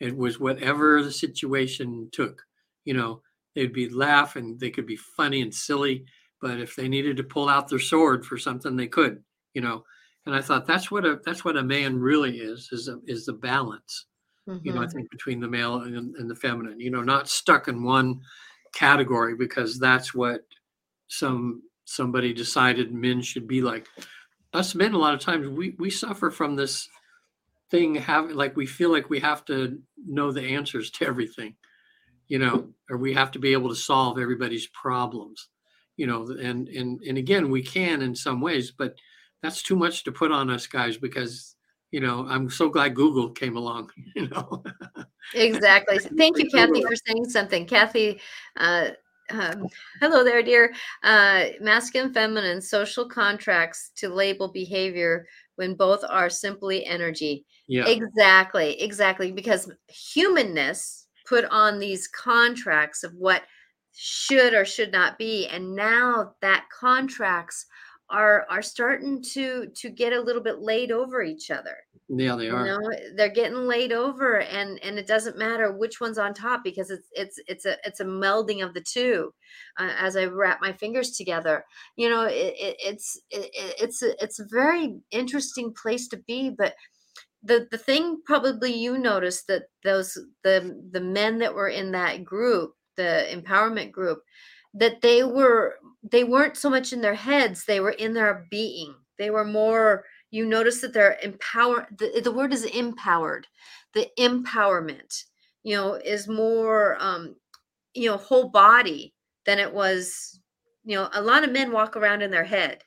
it was whatever the situation took you know, they'd be laugh and they could be funny and silly, but if they needed to pull out their sword for something, they could, you know. And I thought that's what a that's what a man really is is a, is the balance, mm-hmm. you know. I mm-hmm. think between the male and, and the feminine, you know, not stuck in one category because that's what some somebody decided men should be like. Us men, a lot of times we we suffer from this thing having like we feel like we have to know the answers to everything you know, or we have to be able to solve everybody's problems, you know, and and and again, we can in some ways, but that's too much to put on us guys because you know i'm so glad google came along you know. Exactly. Thank you kathy for saying something. Kathy uh, um, hello there dear. Uh, masculine feminine social contracts to label behavior when both are simply energy. Yeah. Exactly exactly because humanness put on these contracts of what should or should not be and now that contracts are are starting to to get a little bit laid over each other. Yeah they are. you know they're getting laid over and and it doesn't matter which one's on top because it's it's it's a it's a melding of the two uh, as i wrap my fingers together. You know it, it it's it, it's a, it's a very interesting place to be but the the thing probably you noticed that those the the men that were in that group the empowerment group that they were they weren't so much in their heads they were in their being. They were more you notice that they're empowered the, the word is empowered. The empowerment you know is more um you know whole body than it was you know a lot of men walk around in their head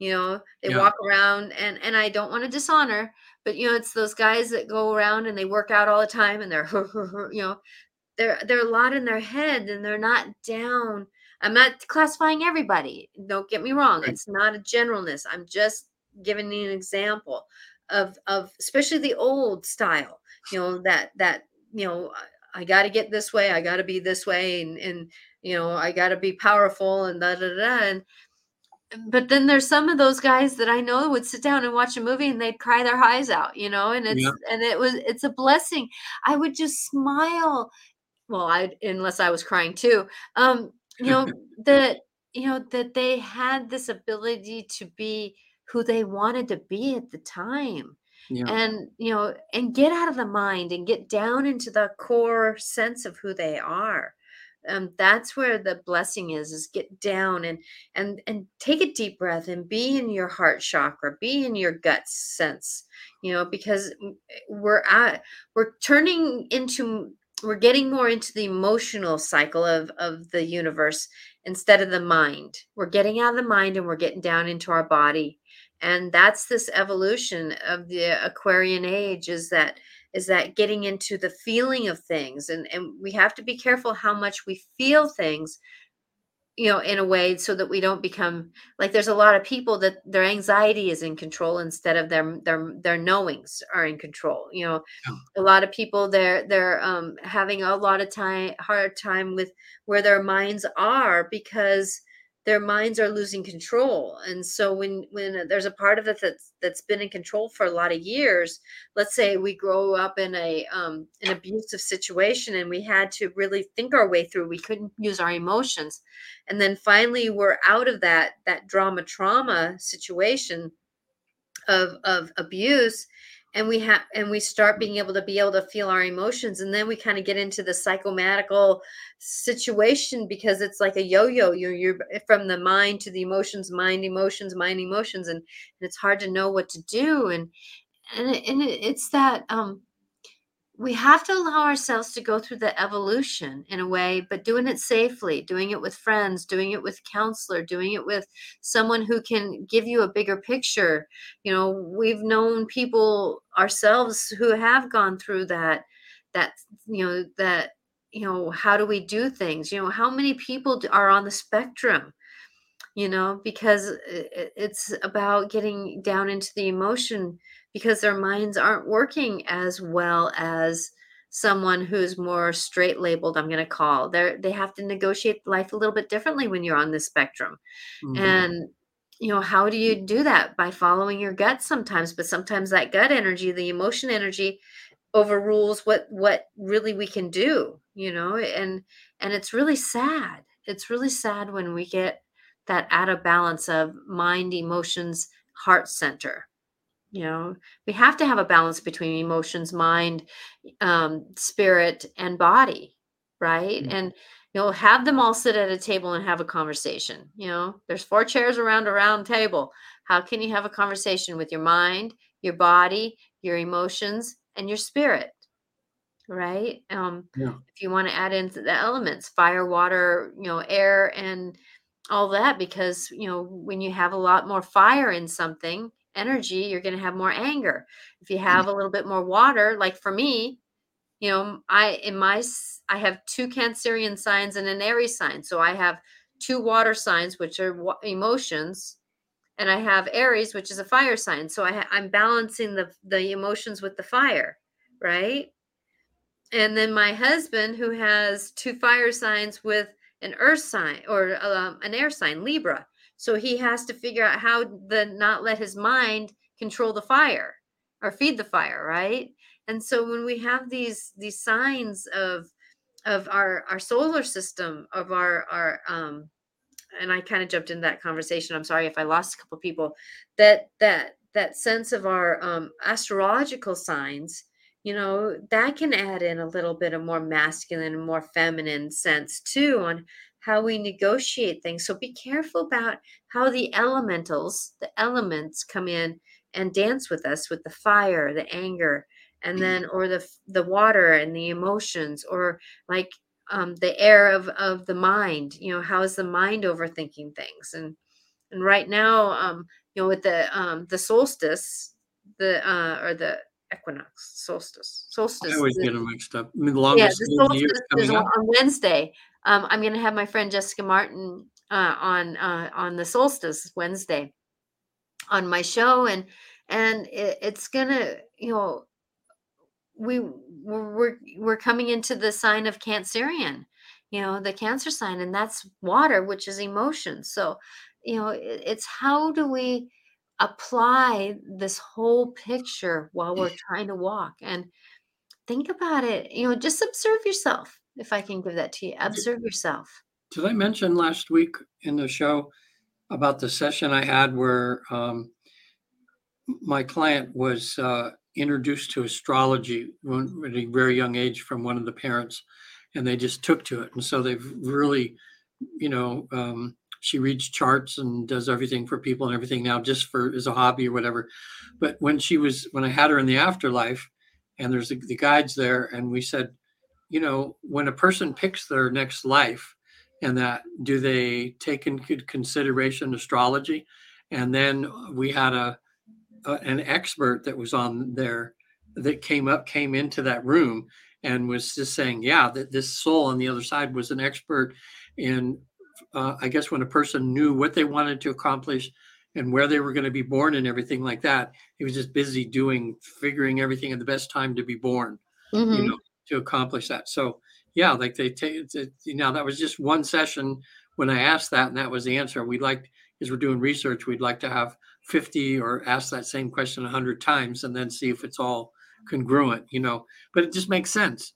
you know? They yeah. walk around and and i don't want to dishonor but you know it's those guys that go around and they work out all the time and they're you know they're they're a lot in their head and they're not down i'm not classifying everybody don't get me wrong right. it's not a generalness i'm just giving you an example of of especially the old style you know that that you know i got to get this way i got to be this way and and you know i got to be powerful and da da da and but then there's some of those guys that I know would sit down and watch a movie and they'd cry their eyes out, you know, and it's Yeah. and it was it's a blessing. I would just smile. Well, I unless I was crying too. Um, you know, that you know that they had this ability to be who they wanted to be at the time Yeah. and you know and get out of the mind and get down into the core sense of who they are um, that's where the blessing is is get down and and and take a deep breath and be in your heart chakra be in your gut sense you know because we're at we're turning into we're getting more into the emotional cycle of of the universe instead of the mind. We're getting out of the mind and we're getting down into our body. And that's this evolution of the aquarian age is that is that getting into the feeling of things and and we have to be careful how much we feel things you know in a way so that we don't become like there's a lot of people that their anxiety is in control instead of their their their knowings are in control you know Yeah. a lot of people they're they're um having a lot of time hard time with where their minds are because their minds are losing control. And so when when there's a part of it that's that's been in control for a lot of years let's say we grow up in a um an abusive situation and we had to really think our way through we couldn't use our emotions and then finally we're out of that that drama trauma situation of of abuse and we have and we start being able to be able to feel our emotions and then we kind of get into the psychomatical situation because it's like a yo-yo you're you're from the mind to the emotions mind emotions mind emotions and, and it's hard to know what to do and and, it, and it, it's that um we have to allow ourselves to go through the evolution in a way but doing it safely doing it with friends doing it with counselor doing it with someone who can give you a bigger picture. You know we've known people ourselves who have gone through that that you know that you know how do we do things? You know how many people are on the spectrum? You know because i- it's about getting down into the emotion because their minds aren't working as well as someone who's more straight labeled i'm going to call. They they have to negotiate life a little bit differently when you're on the spectrum. Mhm. and you know how do you do that? By following your gut sometimes but sometimes that gut energy the emotion energy overrules what what really we can do you know? And and it's really sad. It's really sad when we get that out of balance of mind emotions heart center you know we have to have a balance between emotions mind um, spirit and body right Mhm. and you know have them all sit at a table and have a conversation you know there's four chairs around a round table how can you have a conversation with your mind your body your emotions and your spirit right um Yeah. if you want to add into the elements fire water you know air and all that because you know when you have a lot more fire in something energy you're going to have more anger. If you have a little bit more water like for me you know i in my I have two cancerian signs and an aries sign. So i have two water signs which are wa- emotions and i have aries which is a fire sign. So I ha- i'm balancing the the emotions with the fire right? And then my husband who has two fire signs with an earth sign or um, an air sign libra so he has to figure out how to not let his mind control the fire or feed the fire right? And so when we have these these signs of of our our solar system of our our um and i kind of jumped into that conversation i'm sorry if i lost a couple people that that that sense of our um astrological signs you know that can add in a little bit of more masculine and more feminine sense too on how we negotiate things so be careful about how the elementals the elements come in and dance with us with the fire the anger and then or the the water and the emotions or like um, the air of of the mind you know how is the mind overthinking things and and right now um you know with the um the solstice the uh or the equinox solstice solstice I always the- get them mixed up. I mean, the yeah, longest the day the year is solstice is coming on up. on Wednesday. Um, I'm going to have my friend Jessica Martin uh, on uh, on the solstice Wednesday on my show, and and it, it's gonna you know we we're we're coming into the sign of cancerian you know the cancer sign and that's water which is emotion. So you know it, it's how do we apply this whole picture while we're trying to walk? And think about it you know just observe yourself if i can give that to you observe yourself did i mention last week in the show about the session i had where um, my client was uh, introduced to astrology at a very young age from one of the parents, and they just took to it. And so they've really, you know, um, she reads charts and does everything for people and everything now just for as a hobby or whatever. But when she was, when I had her in the afterlife, and there's the, the guides there, and we said, you know, when a person picks their next life, and that do they take into consideration astrology? And then we had a uh, an expert that was on there that came up came into that room and was just saying yeah that this soul on the other side was an expert in uh, i guess when a person knew what they wanted to accomplish and where they were going to be born and everything like that he was just busy doing figuring everything at the best time to be born mm-hmm. you know to accomplish that. So yeah like they take you know that was just one session when i asked that and that was the answer. We'd like as we're doing research we'd like to have 50 or ask that same question 100 times and then see if it's all congruent you know? But it just makes sense.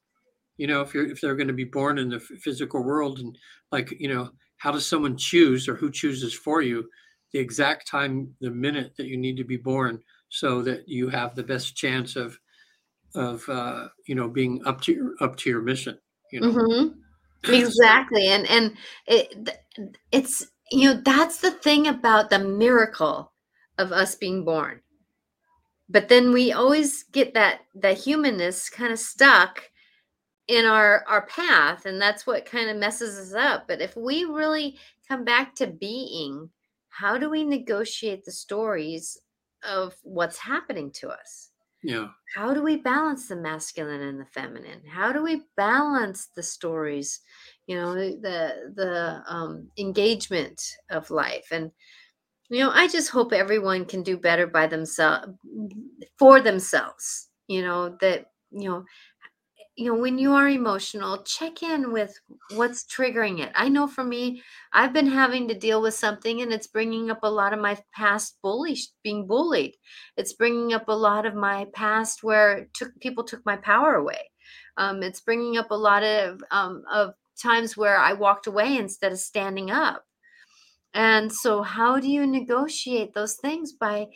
You know if you're if they're going to be born in the physical world and like you know how does someone choose or who chooses for you the exact time the minute that you need to be born so that you have the best chance of of uh you know being up to your up to your mission you know mm-hmm. exactly and and it it's you know that's the thing about the miracle of us being born. But then we always get that that humanness kind of stuck in our our path and that's what kind of messes us up. But if we really come back to being, how do we negotiate the stories of what's happening to us? Yeah. How do we balance the masculine and the feminine? How do we balance the stories, you know, the the um, engagement of life? And you know i just hope everyone can do better by themselves for themselves you know that you know you know when you are emotional check in with what's triggering it i know for me i've been having to deal with something and it's bringing up a lot of my past bully being bullied it's bringing up a lot of my past where took people took my power away um, it's bringing up a lot of um, of times where i walked away instead of standing up and so, how do you negotiate those things? By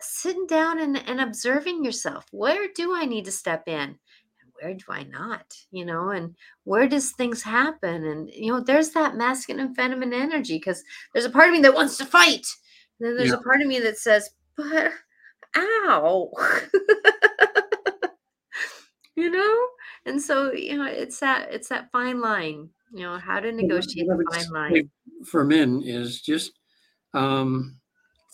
sitting down and, and observing yourself. Where do I need to step in? Where do I not? You know, and where does things happen? And, you know, there's that masculine and feminine energy because there's a part of me that wants to fight. And then there's yeah. a part of me that says, but ow. you know? And so, you know, it's that it's that fine line you know how to negotiate the fine line for men is just um,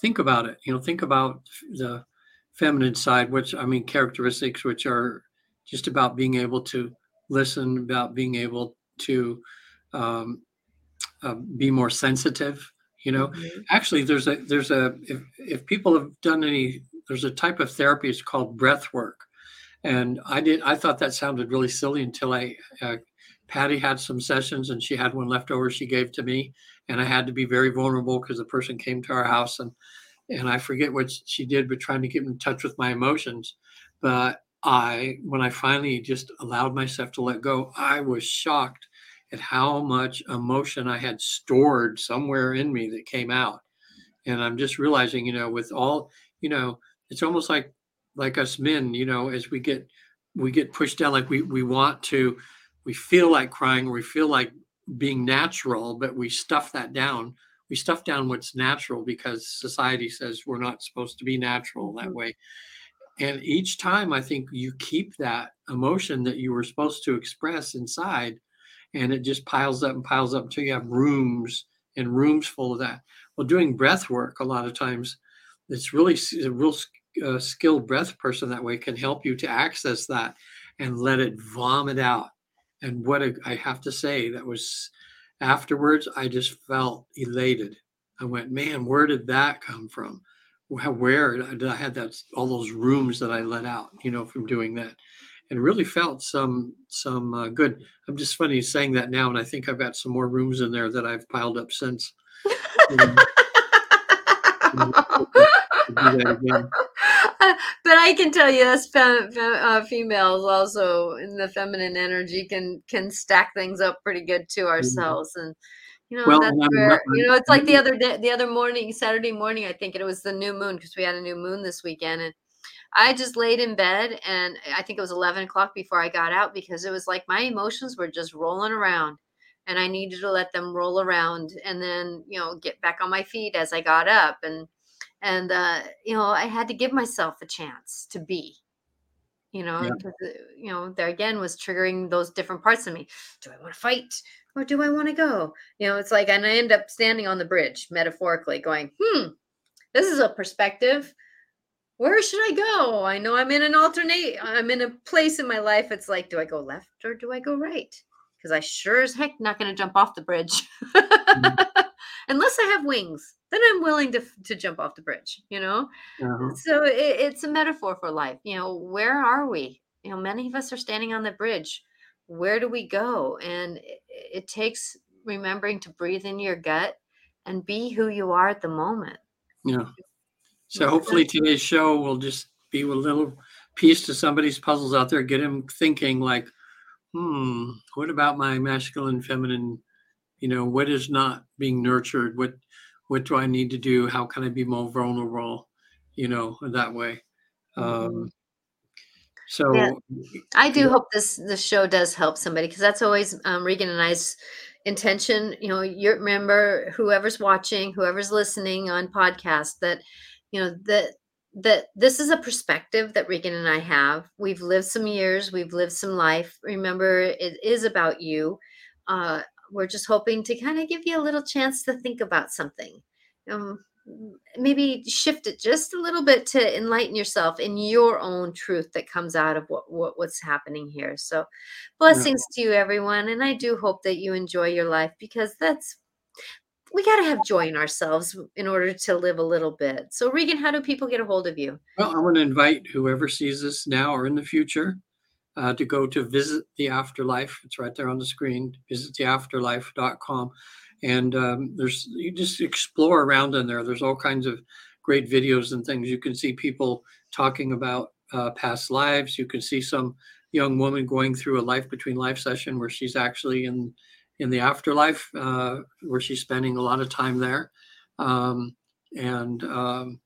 think about it you know think about the feminine side which i mean characteristics which are just about being able to listen about being able to um, uh, be more sensitive you know mm-hmm. actually there's a there's a if, if people have done any there's a type of therapy it's called breath work and i did i thought that sounded really silly until i uh, Patty had some sessions and she had one left over she gave to me. And I had to be very vulnerable because the person came to our house and and I forget what she did, but trying to get in touch with my emotions. But I, when I finally just allowed myself to let go, I was shocked at how much emotion I had stored somewhere in me that came out. And I'm just realizing, you know, with all, you know, it's almost like like us men, you know, as we get we get pushed down, like we we want to we feel like crying or we feel like being natural, but we stuff that down. We stuff down what's natural because society says we're not supposed to be natural that mm-hmm. way. And each time I think you keep that emotion that you were supposed to express inside, and it just piles up and piles up until you have rooms and rooms full of that. Well, doing breath work, a lot of times, it's really a real uh, skilled breath person that way can help you to access that and let it vomit out and what a, I have to say, that was afterwards, I just felt elated. I went, man, where did that come from? Where did I had that all those rooms that I let out, you know, from doing that, and really felt some some uh, good. I'm just funny saying that now, and I think I've got some more rooms in there that I've piled up since. but I can tell you, us fem- fem- uh, females also in the feminine energy can can stack things up pretty good to mm-hmm. ourselves, mm-hmm. and you know, well, that's where you know it's like the other day, the other morning, Saturday morning, I think and it was the new moon because we had a new moon this weekend, and I just laid in bed, and I think it was eleven o'clock before I got out because it was like my emotions were just rolling around, and I needed to let them roll around, and then you know get back on my feet as I got up, and and uh, you know I had to give myself a chance to be, you know, yeah. Uh, you know there again was triggering those different parts of me. Do I want to fight? Or do I want to go? You know, it's like, and I end up standing on the bridge metaphorically going, hmm, this is a perspective. Where should I go? I know I'm in an alternate, I'm in a place in my life. It's like, do I go left or do I go right? Because I sure as heck not going to jump off the bridge. mm-hmm. Unless I have wings, then I'm willing to, to jump off the bridge, you know? Uh-huh. So it, it's a metaphor for life. You know, where are we? You know, many of us are standing on the bridge where do we go? And it, it takes remembering to breathe in your gut and be who you are at the moment. Yeah. So hopefully today's show will just be a little piece to somebody's puzzles out there, get them thinking like, hmm, what about my masculine, feminine? You know, what is not being nurtured? What what do I need to do? How can I be more vulnerable? You know, that way. Um, mm-hmm. So yeah. I do yeah. hope this this show does help somebody because that's always um, Regan and I's intention. You know, you remember whoever's watching, whoever's listening on podcast that you know that that this is a perspective that Regan and I have. We've lived some years, we've lived some life. Remember, it is about you. Uh, we're just hoping to kind of give you a little chance to think about something. Um, maybe shift it just a little bit to enlighten yourself in your own truth that comes out of what, what what's happening here. So blessings yeah. to you everyone and i do hope that you enjoy your life because that's we got to have joy in ourselves in order to live a little bit. So regan how do people get a hold of you? Well i want to invite whoever sees this now or in the future uh, to go to visit the afterlife. It's right there on the screen visittheafterlife.com and um, there's you just explore around in there. There's all kinds of great videos and things. You can see people talking about uh, past lives. You can see some young woman going through a life between life session where she's actually in in the afterlife uh, where she's spending a lot of time there. Um, and um,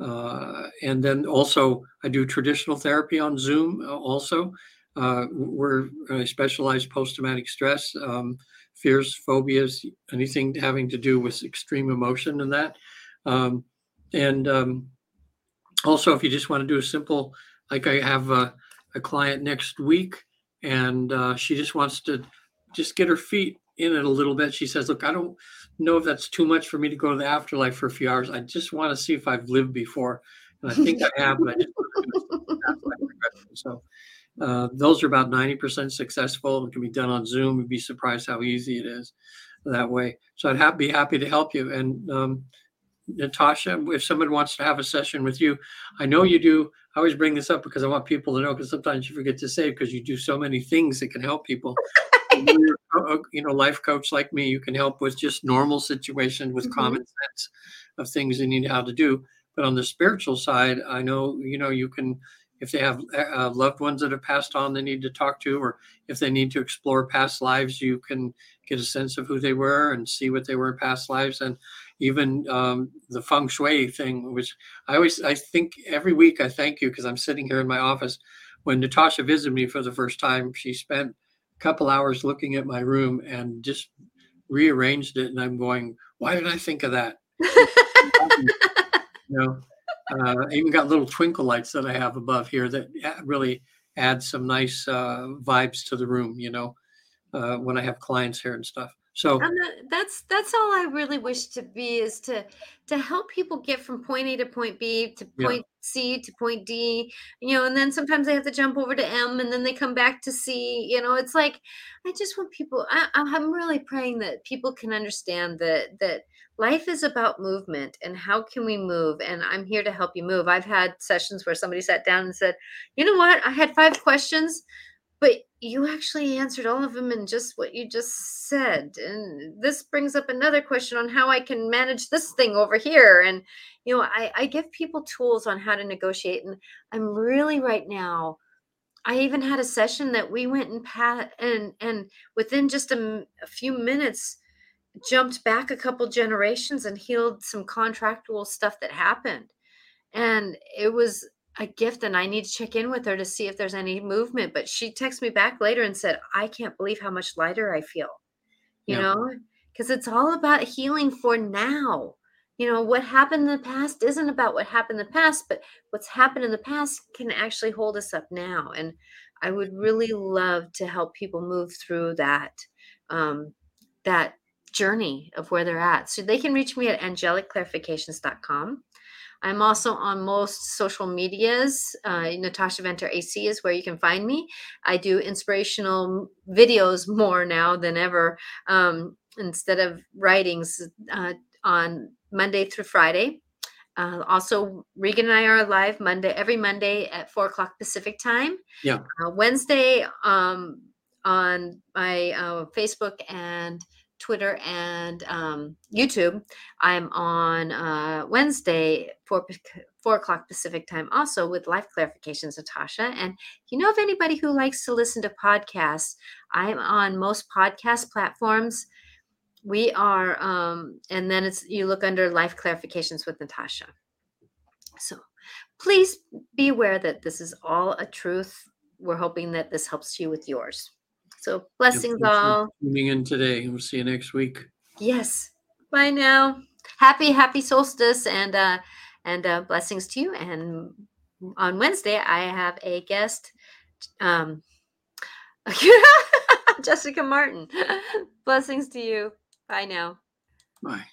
uh, and then also i do traditional therapy on zoom uh, also. Uh, we're I specialize post-traumatic stress um, fears, phobias, anything having to do with extreme emotion and that. Um, and um, also, if you just want to do a simple, like I have a, a client next week, and uh, she just wants to just get her feet in it a little bit. She says, "Look, I don't know if that's too much for me to go to the afterlife for a few hours. I just want to see if I've lived before, and I think I have, but I so." Uh, those are about 90% successful. It can be done on Zoom. You'd be surprised how easy it is that way. So I'd ha- be happy to help you. And um, Natasha, if someone wants to have a session with you, I know you do. I always bring this up because I want people to know because sometimes you forget to say because you do so many things that can help people. you know, life coach like me, you can help with just normal situations with mm-hmm. common sense of things you need how to do. But on the spiritual side, I know you know you can if they have uh, loved ones that have passed on they need to talk to, or if they need to explore past lives, you can get a sense of who they were and see what they were in past lives. And even um, the feng shui thing, which I always, I think every week I thank you because I'm sitting here in my office. When Natasha visited me for the first time, she spent a couple hours looking at my room and just rearranged it. And I'm going, why did I think of that? you know, uh, I even got little twinkle lights that I have above here that really add some nice uh, vibes to the room, you know, uh, when I have clients here and stuff. So that's that's all I really wish to be is to to help people get from point A to point B to Yeah. point C to point D, you know, and then sometimes they have to jump over to M and then they come back to C. You know, it's like I just want people. I- I'm really praying that people can understand that that life is about movement and how can we move. And I'm here to help you move. I've had sessions where somebody sat down and said, "You know what? I had five questions." But you actually answered all of them in just what you just said and this brings up another question on how i can manage this thing over here and you know i, I give people tools on how to negotiate and i'm really right now i even had a session that we went and pat and and within just a few minutes jumped back a couple generations and healed some contractual stuff that happened and it was a gift and i need to check in with her to see if there's any movement but she texted me back later and said i can't believe how much lighter i feel you Yeah. know? Because it's all about healing for now. You know what happened in the past isn't about what happened in the past but what's happened in the past can actually hold us up now and i would really love to help people move through that um, that journey of where they're at so they can reach me at angelicclarifications.com I'm also on most social medias. Uh, Natasha Venter AC is where you can find me. I do inspirational videos more now than ever um, instead of writings uh, on Monday through Friday. Uh, also, Regan and I are live Monday every Monday at four o'clock Pacific time. Yeah. Uh, Wednesday um, on my uh, Facebook and Twitter and um, YouTube. I'm on uh, Wednesday, four, four o'clock Pacific time, also with life clarifications, Natasha. And if you know of anybody who likes to listen to podcasts, I'm on most podcast platforms. We are, um, and then it's you look under life clarifications with Natasha. So please be aware that this is all a truth. We're hoping that this helps you with yours. So blessings for all. tuning in today. We'll see you next week. Yes. Bye now. Happy, happy solstice and uh and uh blessings to you. And on Wednesday I have a guest, um Jessica Martin. blessings to you. Bye now. Bye.